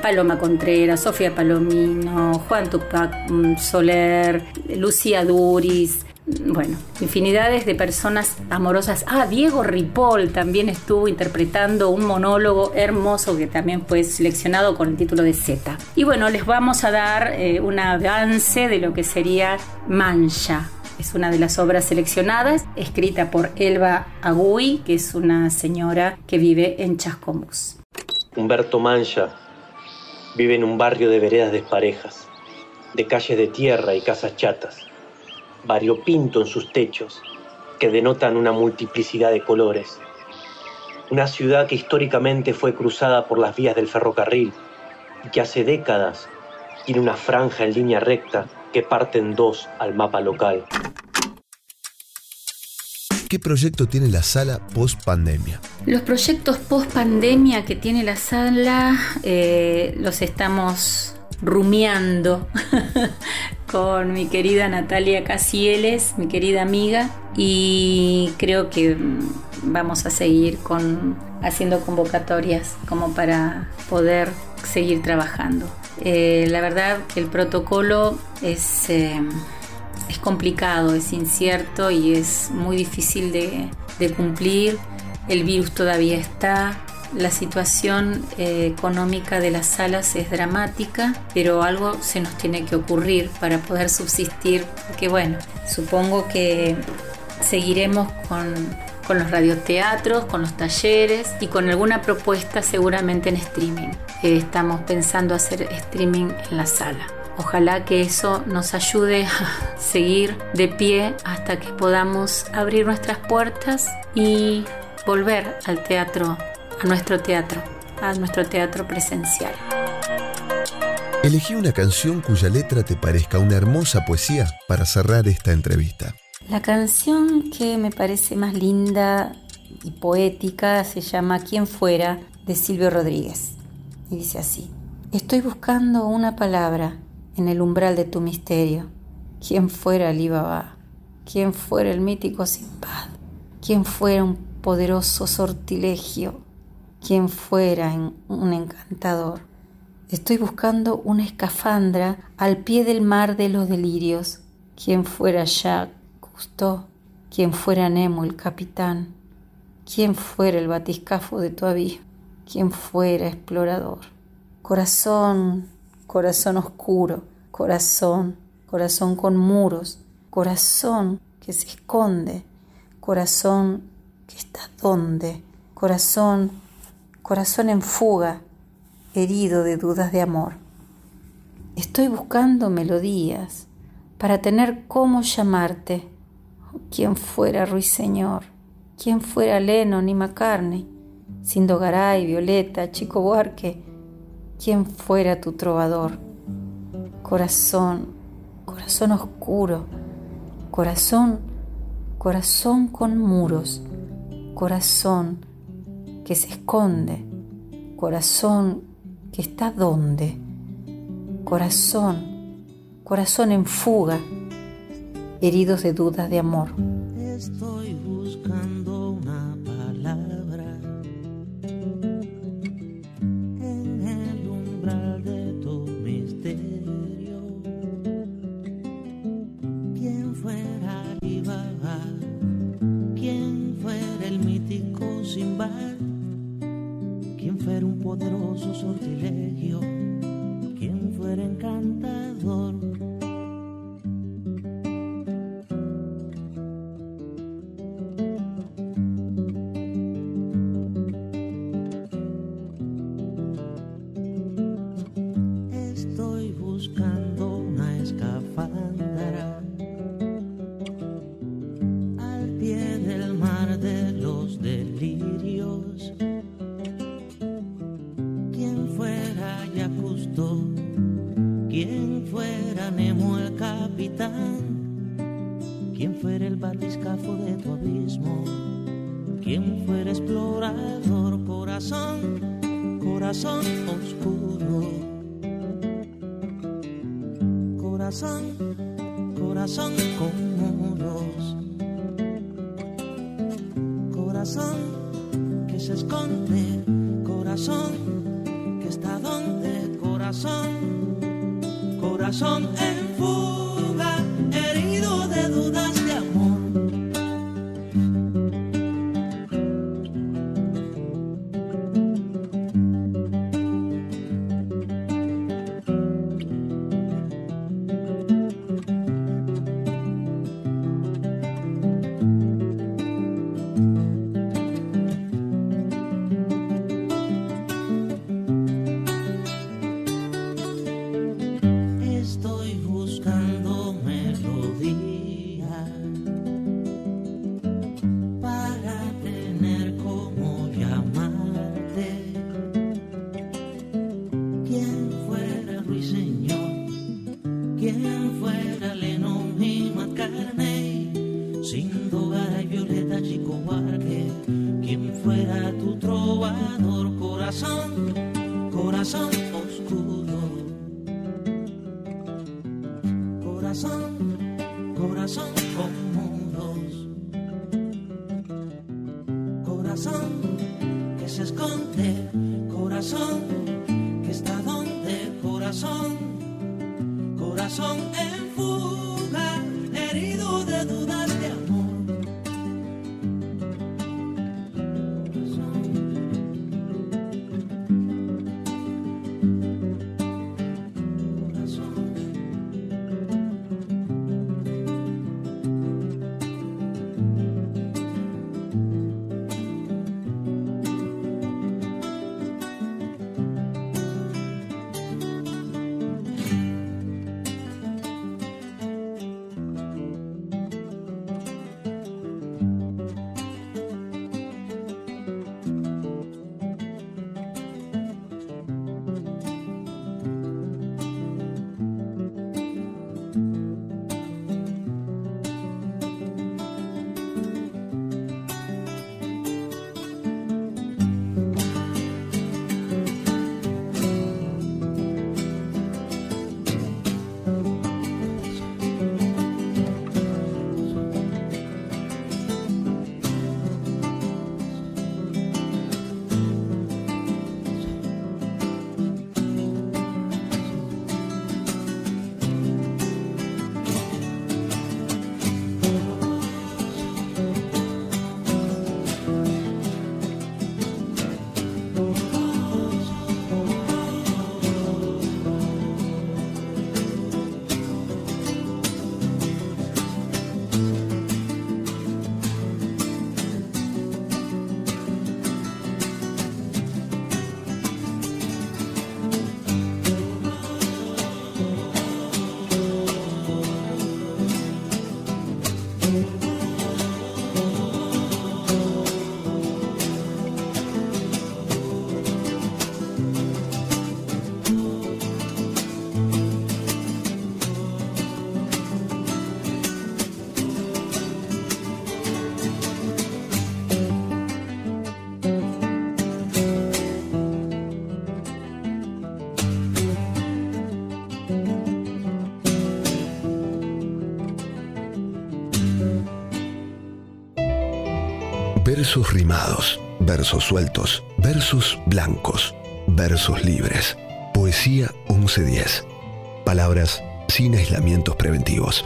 Paloma Contreras, Sofía Palomino, Juan Tupac mm, Soler, Lucía Duris, bueno, infinidades de personas amorosas. Ah, Diego Ripoll también estuvo interpretando un monólogo hermoso que también fue seleccionado con el título de Z. Y bueno, les vamos a dar eh, un avance de lo que sería Mancha. Es una de las obras seleccionadas, escrita por Elba Agui, que es una señora que vive en Chascomús. Humberto Mancha vive en un barrio de veredas desparejas, de calles de tierra y casas chatas, variopinto en sus techos, que denotan una multiplicidad de colores. Una ciudad que históricamente fue cruzada por las vías del ferrocarril y que hace décadas tiene una franja en línea recta que parte en dos al mapa local. ¿Qué proyecto tiene la sala post pandemia? Los proyectos post pandemia que tiene la sala eh, los estamos rumiando [laughs] con mi querida Natalia Casieles, mi querida amiga, y creo que mm, vamos a seguir con haciendo convocatorias como para poder seguir trabajando. Eh, la verdad el protocolo es eh, es complicado, es incierto y es muy difícil de cumplir. El virus todavía está, la situación eh, económica de las salas es dramática, pero algo se nos tiene que ocurrir para poder subsistir, porque bueno, supongo que seguiremos con, los radioteatros, con los talleres y con alguna propuesta seguramente en streaming. Eh, estamos pensando hacer streaming en la sala. Ojalá que eso nos ayude a [laughs] seguir de pie hasta que podamos abrir nuestras puertas y volver al teatro, a nuestro teatro, a nuestro teatro presencial. Elegí una canción cuya letra te parezca una hermosa poesía para cerrar esta entrevista. La canción que me parece más linda y poética se llama Quién fuera de Silvio Rodríguez y dice así: Estoy buscando una palabra en el umbral de tu misterio. ¿Quién fuera Alibaba? ¿Quién fuera el mítico Sinbad? ¿Quién fuera un poderoso sortilegio? ¿Quién fuera un encantador? Estoy buscando una escafandra al pie del mar de los delirios. ¿Quién fuera Jacques Cousteau? quien fuera Nemo el capitán, quien fuera el batiscafo de tu abismo, quien fuera explorador. Corazón, corazón oscuro, corazón, corazón con muros, corazón que se esconde, corazón que está donde, corazón, corazón en fuga, herido de dudas de amor. Estoy buscando melodías para tener cómo llamarte. Oh, ¿Quién fuera Ruiseñor? ¿Quién fuera Lennon y McCartney? Sindogaray, Violeta, Chico Buarque. ¿Quién fuera tu trovador? Corazón, corazón oscuro, corazón, corazón con muros, corazón que se esconde, corazón que está donde, corazón, corazón en fuga, heridos de dudas de amor. Estoy buscando una palabra en el umbral de tu misterio. ¿Quién fuera Alibaba? ¿Quién fuera el mítico Simba? ¿Quién fuera un poderoso sortilegio? ¿Quién fuera encantador? Muros. Corazón que se esconde, corazón que está donde, corazón, corazón en fuga, versos rimados, versos sueltos, versos blancos, versos libres. Poesía 1110. Palabras sin aislamientos preventivos.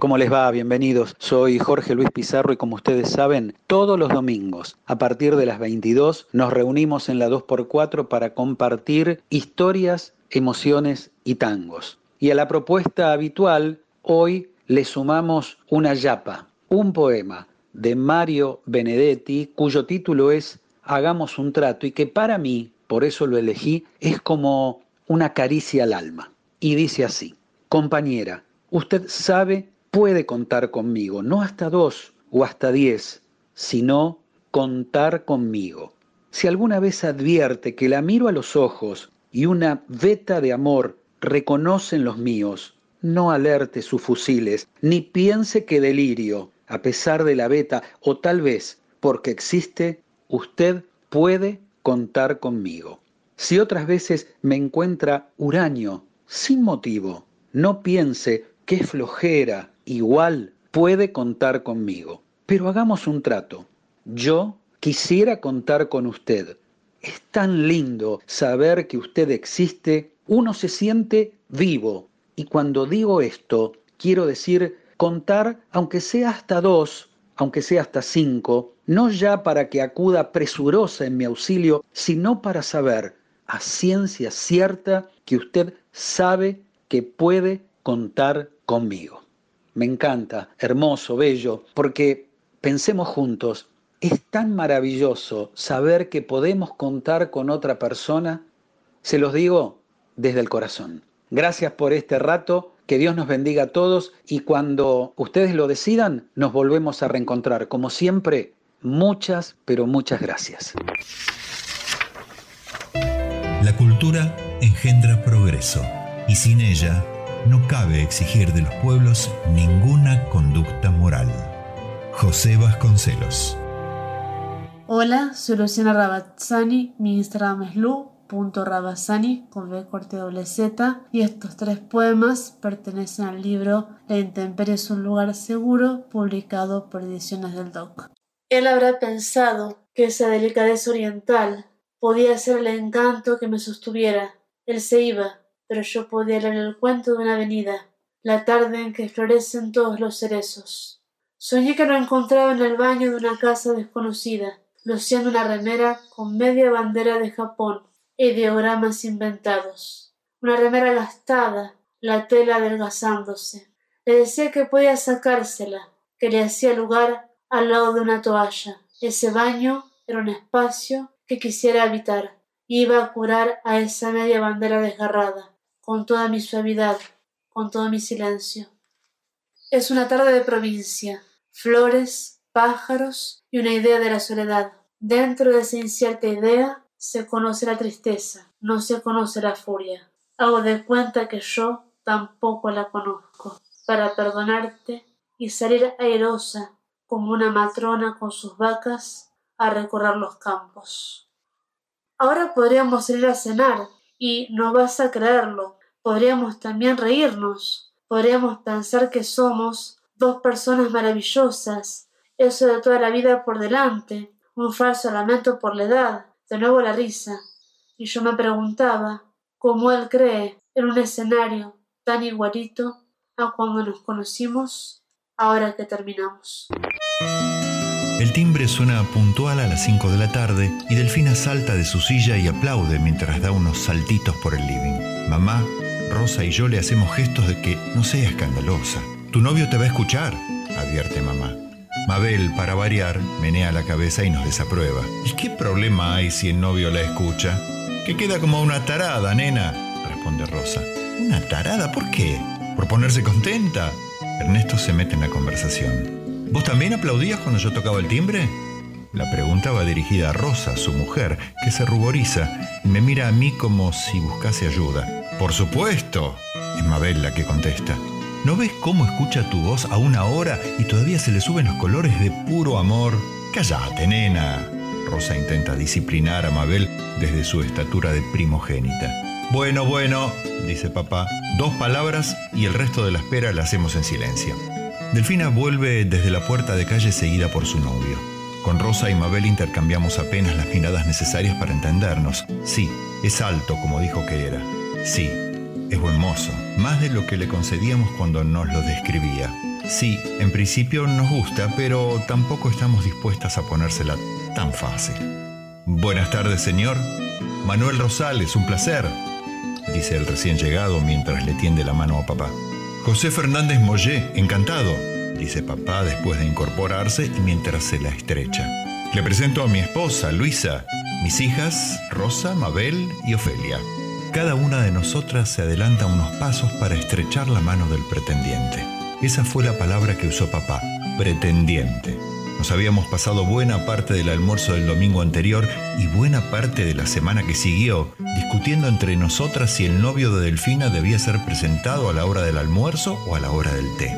¿Cómo les va? Bienvenidos. Soy Jorge Luis Pizarro y como ustedes saben, todos los domingos, a partir de las 22, nos reunimos en la 2x4 para compartir historias, emociones y tangos. Y a la propuesta habitual, hoy le sumamos una yapa, un poema de Mario Benedetti, cuyo título es Hagamos un trato y que para mí, por eso lo elegí, es como una caricia al alma. Y dice así, compañera, usted sabe puede contar conmigo, no hasta dos o hasta diez, sino contar conmigo. Si alguna vez advierte que la miro a los ojos y una veta de amor reconocen los míos, no alerte sus fusiles, ni piense que delirio, a pesar de la veta, o tal vez porque existe, usted puede contar conmigo. Si otras veces me encuentra huraño, sin motivo, no piense que es flojera, igual puede contar conmigo. Pero hagamos un trato. Yo quisiera contar con usted. Es tan lindo saber que usted existe, uno se siente vivo. Y cuando digo esto, quiero decir contar, aunque sea hasta dos, aunque sea hasta cinco, no ya para que acuda presurosa en mi auxilio, sino para saber a ciencia cierta que usted sabe que puede contar conmigo. Me encanta, hermoso, bello, porque pensemos juntos, es tan maravilloso saber que podemos contar con otra persona. Se los digo desde el corazón. Gracias por este rato, que Dios nos bendiga a todos y cuando ustedes lo decidan, nos volvemos a reencontrar. Como siempre, muchas, pero muchas gracias. La cultura engendra progreso y sin ella no cabe exigir de los pueblos ninguna conducta moral. José Vasconcelos. Hola, soy Luciana Rabazzani, mi Instagram es lu.rabazzani con B corte doble Z y estos tres poemas pertenecen al libro La intemperie es un lugar seguro publicado por Ediciones del Doc. Él habrá pensado que esa delicadeza oriental podía ser el encanto que me sostuviera. Él se iba, pero yo podía leer el cuento de una avenida, la tarde en que florecen todos los cerezos. Soñé que lo encontraba en el baño de una casa desconocida, luciendo una remera con media bandera de Japón ideogramas inventados. Una remera gastada, la tela adelgazándose. Le decía que podía sacársela, que le hacía lugar al lado de una toalla. Ese baño era un espacio que quisiera habitar. Iba a curar a esa media bandera desgarrada con toda mi suavidad, con todo mi silencio. Es una tarde de provincia, flores, pájaros y una idea de la soledad. Dentro de esa incierta idea se conoce la tristeza, no se conoce la furia. Hago de cuenta que yo tampoco la conozco, para perdonarte y salir airosa como una matrona con sus vacas a recorrer los campos. Ahora podríamos ir a cenar, y no vas a creerlo, podríamos también reírnos, podríamos pensar que somos dos personas maravillosas, eso de toda la vida por delante, un falso lamento por la edad, de nuevo la risa. Y yo me preguntaba cómo él cree en un escenario tan igualito a cuando nos conocimos, ahora que terminamos. El timbre suena puntual a las 5 de la tarde y Delfina salta de su silla y aplaude mientras da unos saltitos por el living. Mamá, Rosa y yo le hacemos gestos de que no sea escandalosa. Tu novio te va a escuchar, advierte mamá. Mabel, para variar, menea la cabeza y nos desaprueba. ¿Y qué problema hay si el novio la escucha? Que queda como una tarada, nena, responde Rosa. ¿Una tarada? ¿Por qué? ¿Por ponerse contenta? Ernesto se mete en la conversación. ¿Vos también aplaudías cuando yo tocaba el timbre? La pregunta va dirigida a Rosa, su mujer, que se ruboriza y me mira a mí como si buscase ayuda. Por supuesto, es Mabel la que contesta. ¿No ves cómo escucha tu voz a una hora y todavía se le suben los colores de puro amor? Cállate, nena. Rosa intenta disciplinar a Mabel desde su estatura de primogénita. Bueno, bueno, dice papá, dos palabras y el resto de la espera la hacemos en silencio. Delfina vuelve desde la puerta de calle seguida por su novio. Con Rosa y Mabel intercambiamos apenas las miradas necesarias para entendernos. Sí, es alto como dijo que era. Sí, es buen mozo, más de lo que le concedíamos cuando nos lo describía. Sí, en principio nos gusta, pero tampoco estamos dispuestas a ponérsela tan fácil. Buenas tardes, señor. Manuel Rosales, un placer, dice el recién llegado mientras le tiende la mano a papá. José Fernández Mollé, encantado, dice papá después de incorporarse y mientras se la estrecha. Le presento a mi esposa, Luisa, mis hijas, Rosa, Mabel y Ofelia. Cada una de nosotras se adelanta unos pasos para estrechar la mano del pretendiente. Esa fue la palabra que usó papá, pretendiente. Nos habíamos pasado buena parte del almuerzo del domingo anterior y buena parte de la semana que siguió discutiendo entre nosotras si el novio de Delfina debía ser presentado a la hora del almuerzo o a la hora del té.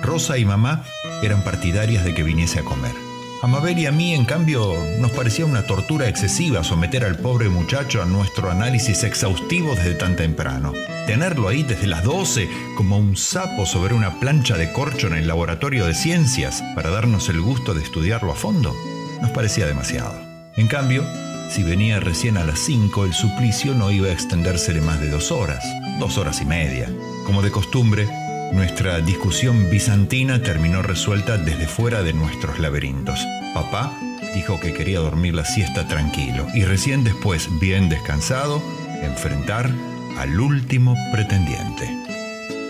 Rosa y mamá eran partidarias de que viniese a comer. A Mabel y a mí, en cambio, nos parecía una tortura excesiva someter al pobre muchacho a nuestro análisis exhaustivo desde tan temprano. Tenerlo ahí desde las 12 como un sapo sobre una plancha de corcho en el laboratorio de ciencias para darnos el gusto de estudiarlo a fondo, nos parecía demasiado. En cambio, si venía recién a las 5, el suplicio no iba a extendérsele más de dos horas, dos horas y media. Como de costumbre, nuestra discusión bizantina terminó resuelta desde fuera de nuestros laberintos. Papá dijo que quería dormir la siesta tranquilo y recién después, bien descansado, enfrentar al último pretendiente.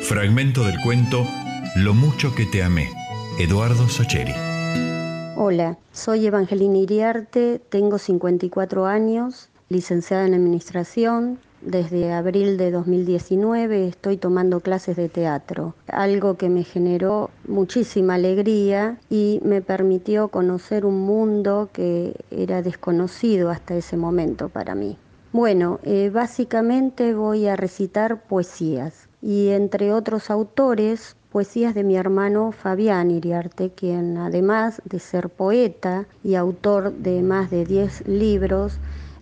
Fragmento del cuento Lo mucho que te amé, Eduardo Sacheri. Hola, soy Evangelina Iriarte, tengo 54 años, licenciada en Administración. Desde abril de 2019 estoy tomando clases de teatro, algo que me generó muchísima alegría y me permitió conocer un mundo que era desconocido hasta ese momento para mí. Bueno, eh, básicamente voy a recitar poesías y entre otros autores poesías de mi hermano Fabián Iriarte, quien además de ser poeta y autor de más de 10 libros,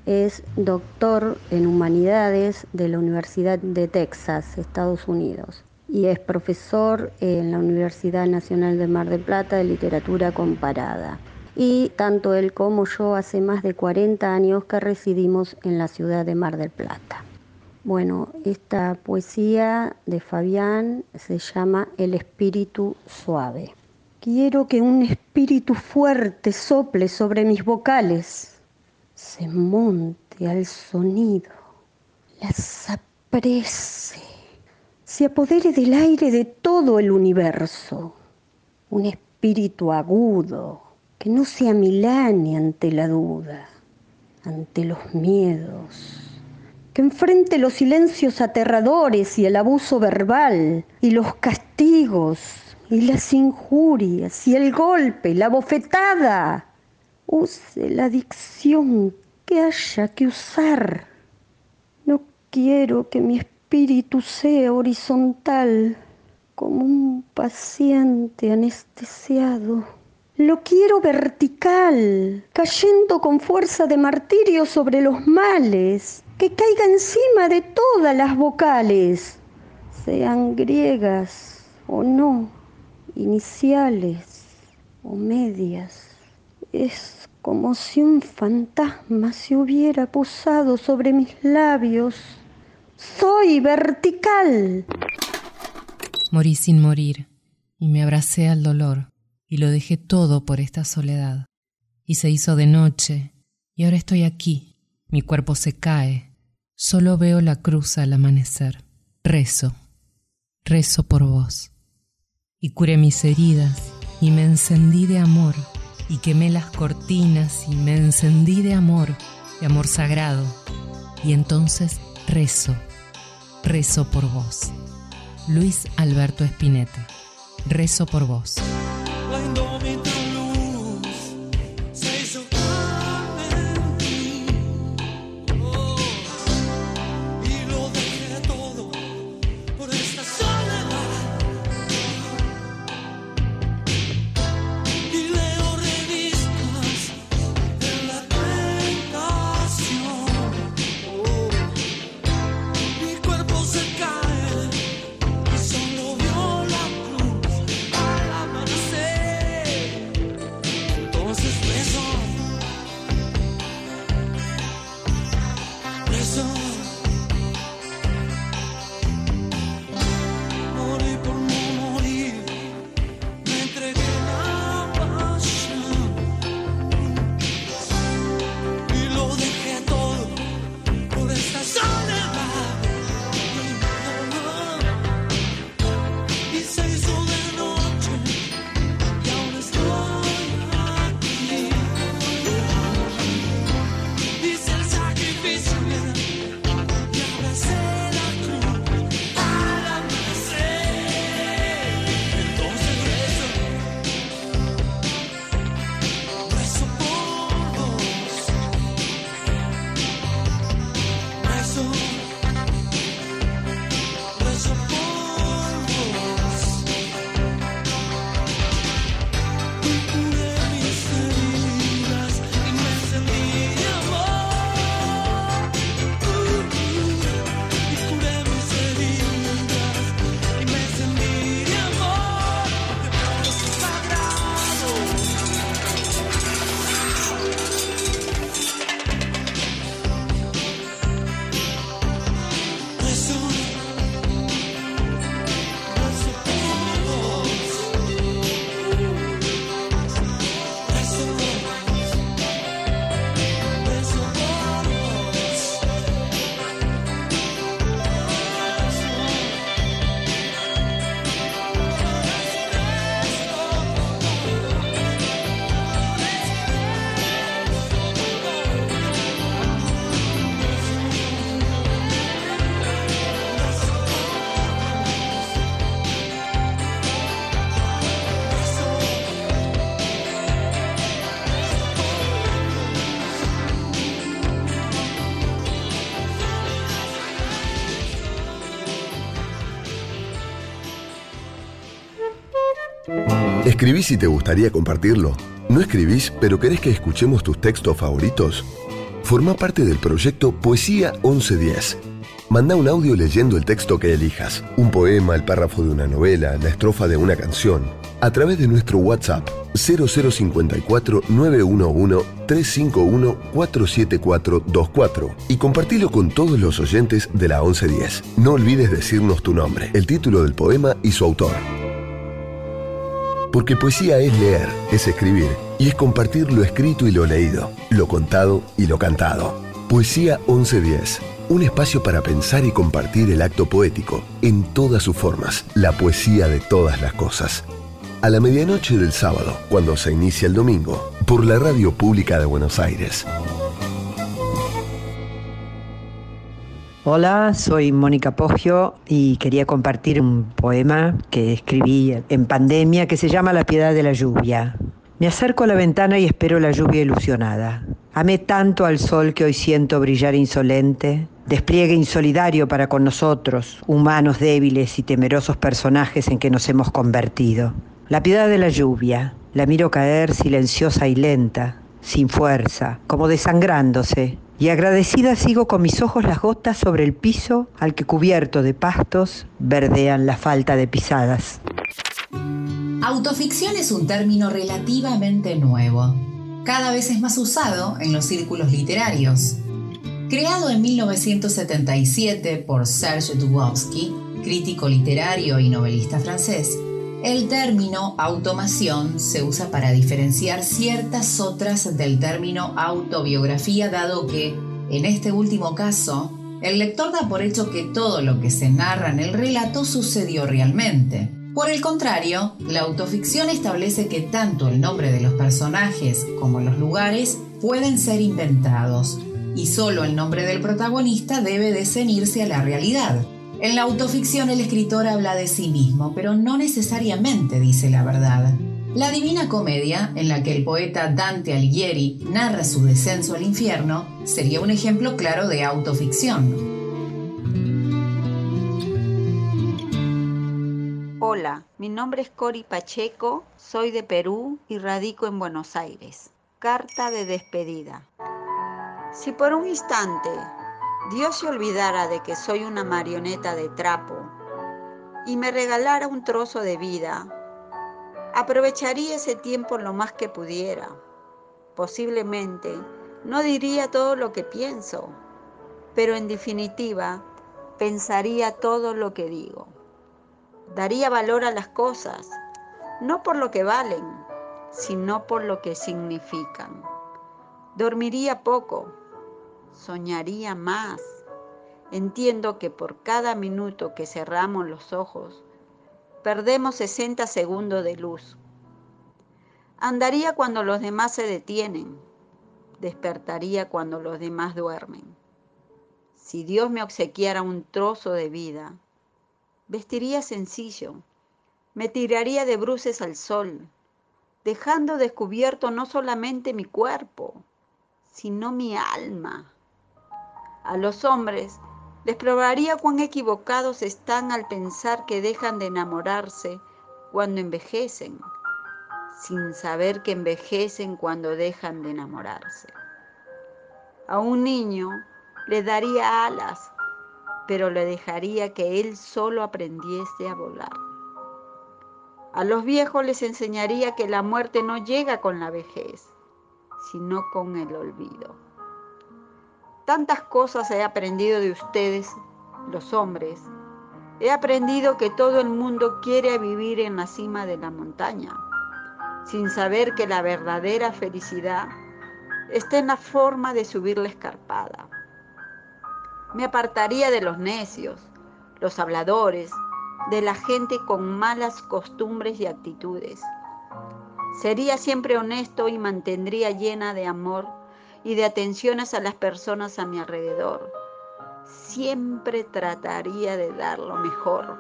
es doctor en humanidades de la Universidad de Texas, Estados Unidos, y es profesor en la Universidad Nacional de Mar del Plata de Literatura Comparada. Y tanto él como yo hace más de 40 años que residimos en la ciudad de Mar del Plata. Bueno, esta poesía de Fabián se llama El espíritu suave. Quiero que un espíritu fuerte sople sobre mis vocales, se monte al sonido, las aprese, se apodere del aire de todo el universo. Un espíritu agudo que no se amilane ante la duda, ante los miedos que enfrente los silencios aterradores y el abuso verbal y los castigos y las injurias y el golpe, la bofetada. Use la dicción que haya que usar. No quiero que mi espíritu sea horizontal como un paciente anestesiado. Lo quiero vertical, cayendo con fuerza de martirio sobre los males, que caiga encima de todas las vocales, sean griegas o no, iniciales o medias. Es como si un fantasma se hubiera posado sobre mis labios. Soy vertical. Morí sin morir y me abracé al dolor y lo dejé todo por esta soledad. Y se hizo de noche y ahora estoy aquí mi cuerpo se cae, solo veo la cruz al amanecer. Rezo, rezo por vos. Y curé mis heridas y me encendí de amor y quemé las cortinas y me encendí de amor, de amor sagrado. Y entonces rezo, rezo por vos. Luis Alberto Espineta, rezo por vos. ¿Escribís y te gustaría compartirlo? ¿No escribís pero querés que escuchemos tus textos favoritos? Forma parte del proyecto Poesía 1110. Manda un audio leyendo el texto que elijas, un poema, el párrafo de una novela, la estrofa de una canción, a través de nuestro WhatsApp 0054 911 351 47424 y compartilo con todos los oyentes de la 1110. No olvides decirnos tu nombre, el título del poema y su autor. Porque poesía es leer, es escribir y es compartir lo escrito y lo leído, lo contado y lo cantado. Poesía 1110. Un espacio para pensar y compartir el acto poético en todas sus formas, la poesía de todas las cosas. A la medianoche del sábado, cuando se inicia el domingo, por la Radio Pública de Buenos Aires. Hola, soy Mónica Poggio y quería compartir un poema que escribí en pandemia que se llama La piedad de la lluvia. Me acerco a la ventana y espero la lluvia ilusionada. Amé tanto al sol que hoy siento brillar insolente, despliegue insolidario para con nosotros, humanos débiles y temerosos personajes en que nos hemos convertido. La piedad de la lluvia, la miro caer silenciosa y lenta, sin fuerza, como desangrándose, y agradecida sigo con mis ojos las gotas sobre el piso al que cubierto de pastos verdean la falta de pisadas. Autoficción es un término relativamente nuevo. Cada vez es más usado en los círculos literarios. Creado en 1977 por Serge Dubovsky, crítico literario y novelista francés, el término automación se usa para diferenciar ciertas otras del término autobiografía, dado que, en este último caso, el lector da por hecho que todo lo que se narra en el relato sucedió realmente. Por el contrario, la autoficción establece que tanto el nombre de los personajes como los lugares pueden ser inventados, y solo el nombre del protagonista debe de cenirse a la realidad. En la autoficción el escritor habla de sí mismo, pero no necesariamente dice la verdad. La Divina Comedia, en la que el poeta Dante Alighieri narra su descenso al infierno, sería un ejemplo claro de autoficción. Hola, mi nombre es Cori Pacheco, soy de Perú y radico en Buenos Aires. Carta de despedida. Si por un instante Dios se olvidara de que soy una marioneta de trapo y me regalara un trozo de vida, aprovecharía ese tiempo lo más que pudiera. Posiblemente no diría todo lo que pienso, pero en definitiva pensaría todo lo que digo. Daría valor a las cosas, no por lo que valen, sino por lo que significan. Dormiría poco, soñaría más. Entiendo que por cada minuto que cerramos los ojos, perdemos 60 segundos de luz. Andaría cuando los demás se detienen, despertaría cuando los demás duermen. Si Dios me obsequiara un trozo de vida, vestiría sencillo, me tiraría de bruces al sol, dejando descubierto no solamente mi cuerpo, sino mi alma. A los hombres les probaría cuán equivocados están al pensar que dejan de enamorarse cuando envejecen, sin saber que envejecen cuando dejan de enamorarse. A un niño le daría alas, pero le dejaría que él solo aprendiese a volar. A los viejos les enseñaría que la muerte no llega con la vejez, sino con el olvido. Tantas cosas he aprendido de ustedes, los hombres. He aprendido que todo el mundo quiere vivir en la cima de la montaña, sin saber que la verdadera felicidad está en la forma de subir la escarpada. Me apartaría de los necios, los habladores, de la gente con malas costumbres y actitudes. Sería siempre honesto y mantendría llena de amor y de atenciones a las personas a mi alrededor. Siempre trataría de dar lo mejor.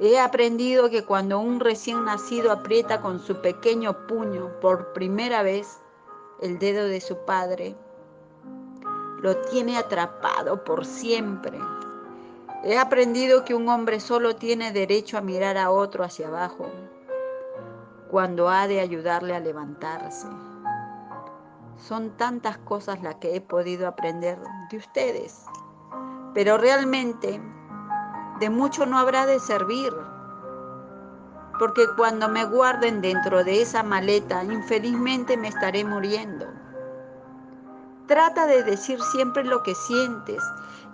He aprendido que cuando un recién nacido aprieta con su pequeño puño por primera vez el dedo de su padre, lo tiene atrapado por siempre. He aprendido que un hombre solo tiene derecho a mirar a otro hacia abajo cuando ha de ayudarle a levantarse. Son tantas cosas las que he podido aprender de ustedes, pero realmente de mucho no habrá de servir, porque cuando me guarden dentro de esa maleta, infelizmente me estaré muriendo. Trata de decir siempre lo que sientes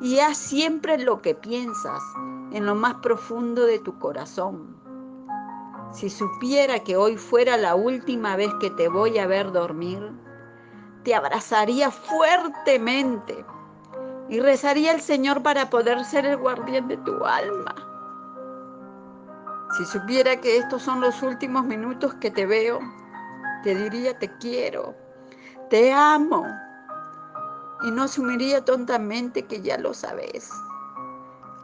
y haz siempre lo que piensas en lo más profundo de tu corazón. Si supiera que hoy fuera la última vez que te voy a ver dormir, te abrazaría fuertemente y rezaría al Señor para poder ser el guardián de tu alma. Si supiera que estos son los últimos minutos que te veo, te diría te quiero, te amo y no asumiría tontamente que ya lo sabes.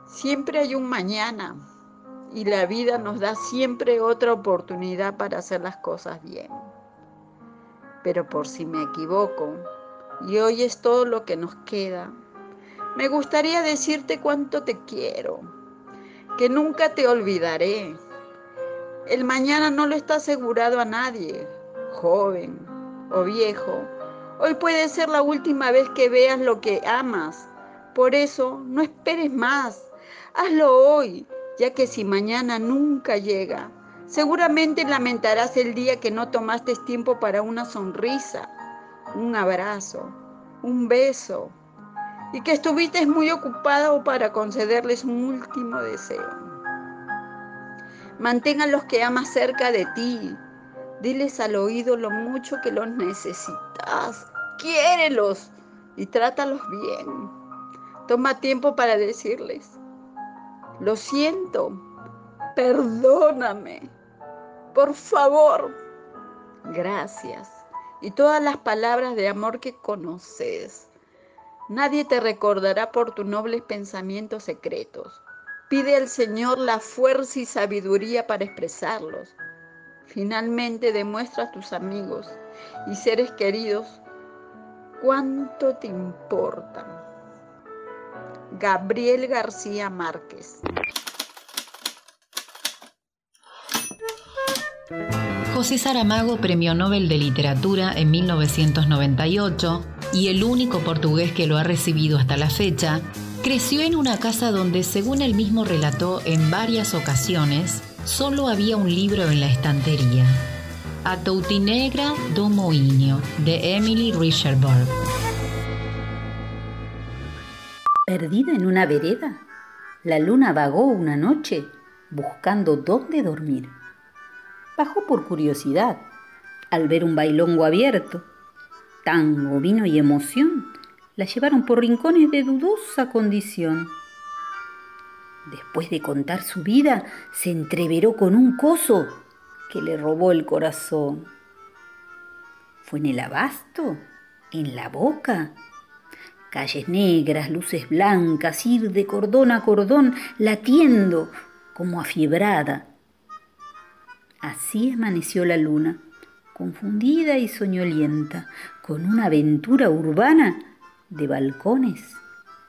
Siempre hay un mañana y la vida nos da siempre otra oportunidad para hacer las cosas bien. Pero por si me equivoco y hoy es todo lo que nos queda, me gustaría decirte cuánto te quiero, que nunca te olvidaré. El mañana no lo está asegurado a nadie, joven o viejo. Hoy puede ser la última vez que veas lo que amas. Por eso, no esperes más. Hazlo hoy, ya que si mañana nunca llega, seguramente lamentarás el día que no tomaste tiempo para una sonrisa, un abrazo, un beso, y que estuviste muy ocupado para concederles un último deseo. Mantén a los que amas cerca de ti. Diles al oído lo mucho que los necesitas. Quiérelos y trátalos bien. Toma tiempo para decirles, lo siento, perdóname, por favor, gracias. Y todas las palabras de amor que conoces. Nadie te recordará por tus nobles pensamientos secretos. Pide al Señor la fuerza y sabiduría para expresarlos. Finalmente demuestra a tus amigos y seres queridos cuánto te importan. Gabriel García Márquez. José Saramago, Premio Nobel de Literatura en 1998 y el único portugués que lo ha recibido hasta la fecha, creció en una casa donde, según él mismo relató en varias ocasiones, solo había un libro en la estantería. A Toutinegra do Moinho, de Emily Richardburg. Perdida en una vereda, la luna vagó una noche buscando dónde dormir. Por curiosidad al ver un bailongo abierto. Tango, vino y emoción la llevaron por rincones de dudosa condición. Después de contar su vida, se entreveró con un coso que le robó el corazón. ¿Fue en el abasto? ¿En la boca? Calles negras, luces blancas, ir de cordón a cordón, latiendo como afiebrada. Así amaneció la luna, confundida y soñolienta, con una aventura urbana de balcones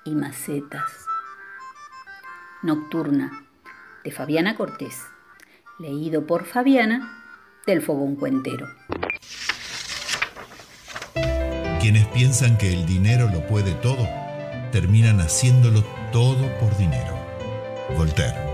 y macetas. Nocturna, de Fabiana Cortés, leído por Fabiana del Fogón Cuentero. Quienes piensan que el dinero lo puede todo, terminan haciéndolo todo por dinero. Voltaire.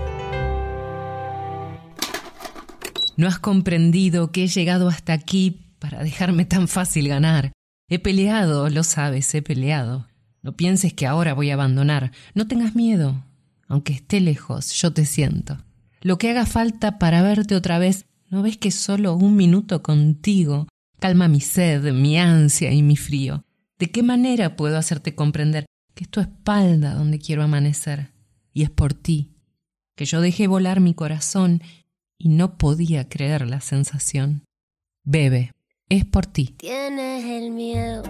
No has comprendido que he llegado hasta aquí para dejarme tan fácil ganar. He peleado, lo sabes, he peleado. No pienses que ahora voy a abandonar. No tengas miedo. Aunque esté lejos, yo te siento. Lo que haga falta para verte otra vez, ¿no ves que solo un minuto contigo calma mi sed, mi ansia y mi frío? ¿De qué manera puedo hacerte comprender que es tu espalda donde quiero amanecer? Y es por ti, que yo dejé volar mi corazón y no podía creer la sensación. Bebe, es por ti. Tienes el miedo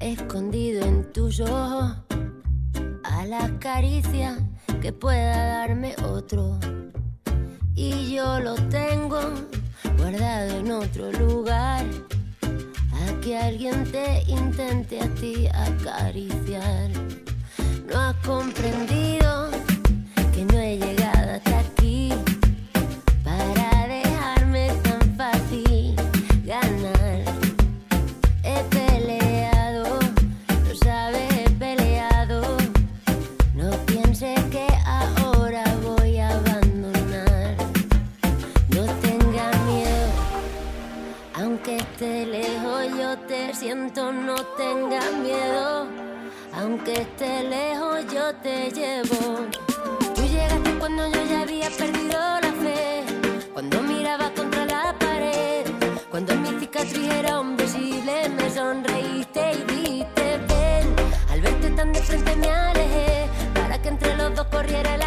escondido en tuyo a la caricia que pueda darme otro. Y yo lo tengo guardado en otro lugar. A que alguien te intente a ti acariciar. No has comprendido que no he llegado siento, no tengas miedo. Aunque esté lejos, yo te llevo. Tú llegaste cuando yo ya había perdido la fe. Cuando miraba contra la pared. Cuando mi cicatriz era invisible, me sonreíste y dijiste ven. Al verte tan de frente me alejé. Para que entre los dos corriera el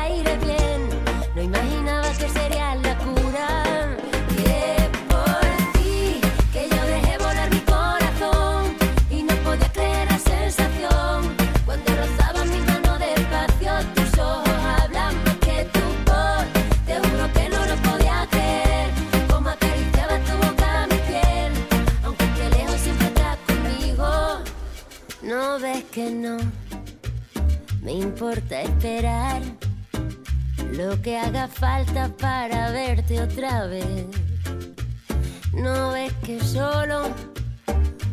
que no me importa esperar lo que haga falta para verte otra vez. No ves que solo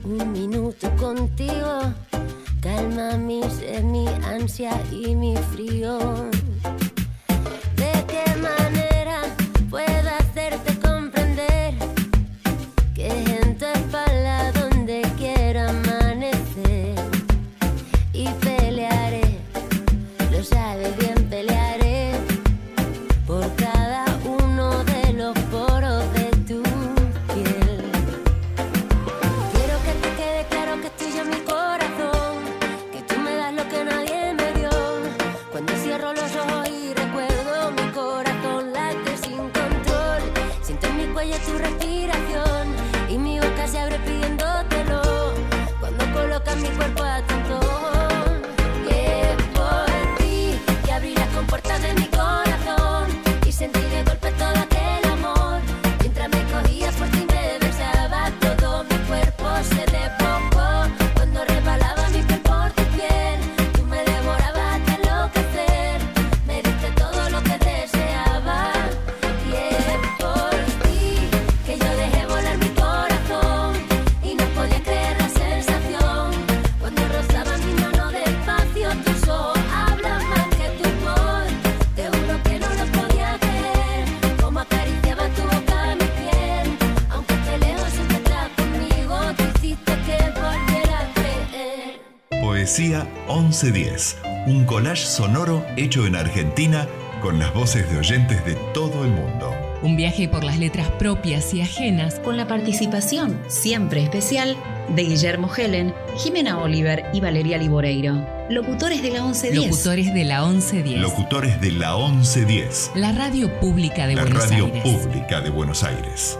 un minuto contigo calma mi sed, mi ansia y mi frío. 1110, un collage sonoro hecho en Argentina con las voces de oyentes de todo el mundo. Un viaje por las letras propias y ajenas Con la participación siempre especial de Guillermo Helen, Jimena Oliver y Valeria Liboreiro. Locutores de la 1110. locutores de la 1110. Locutores de la 1110, La radio pública de la Buenos radio Aires. pública de Buenos Aires.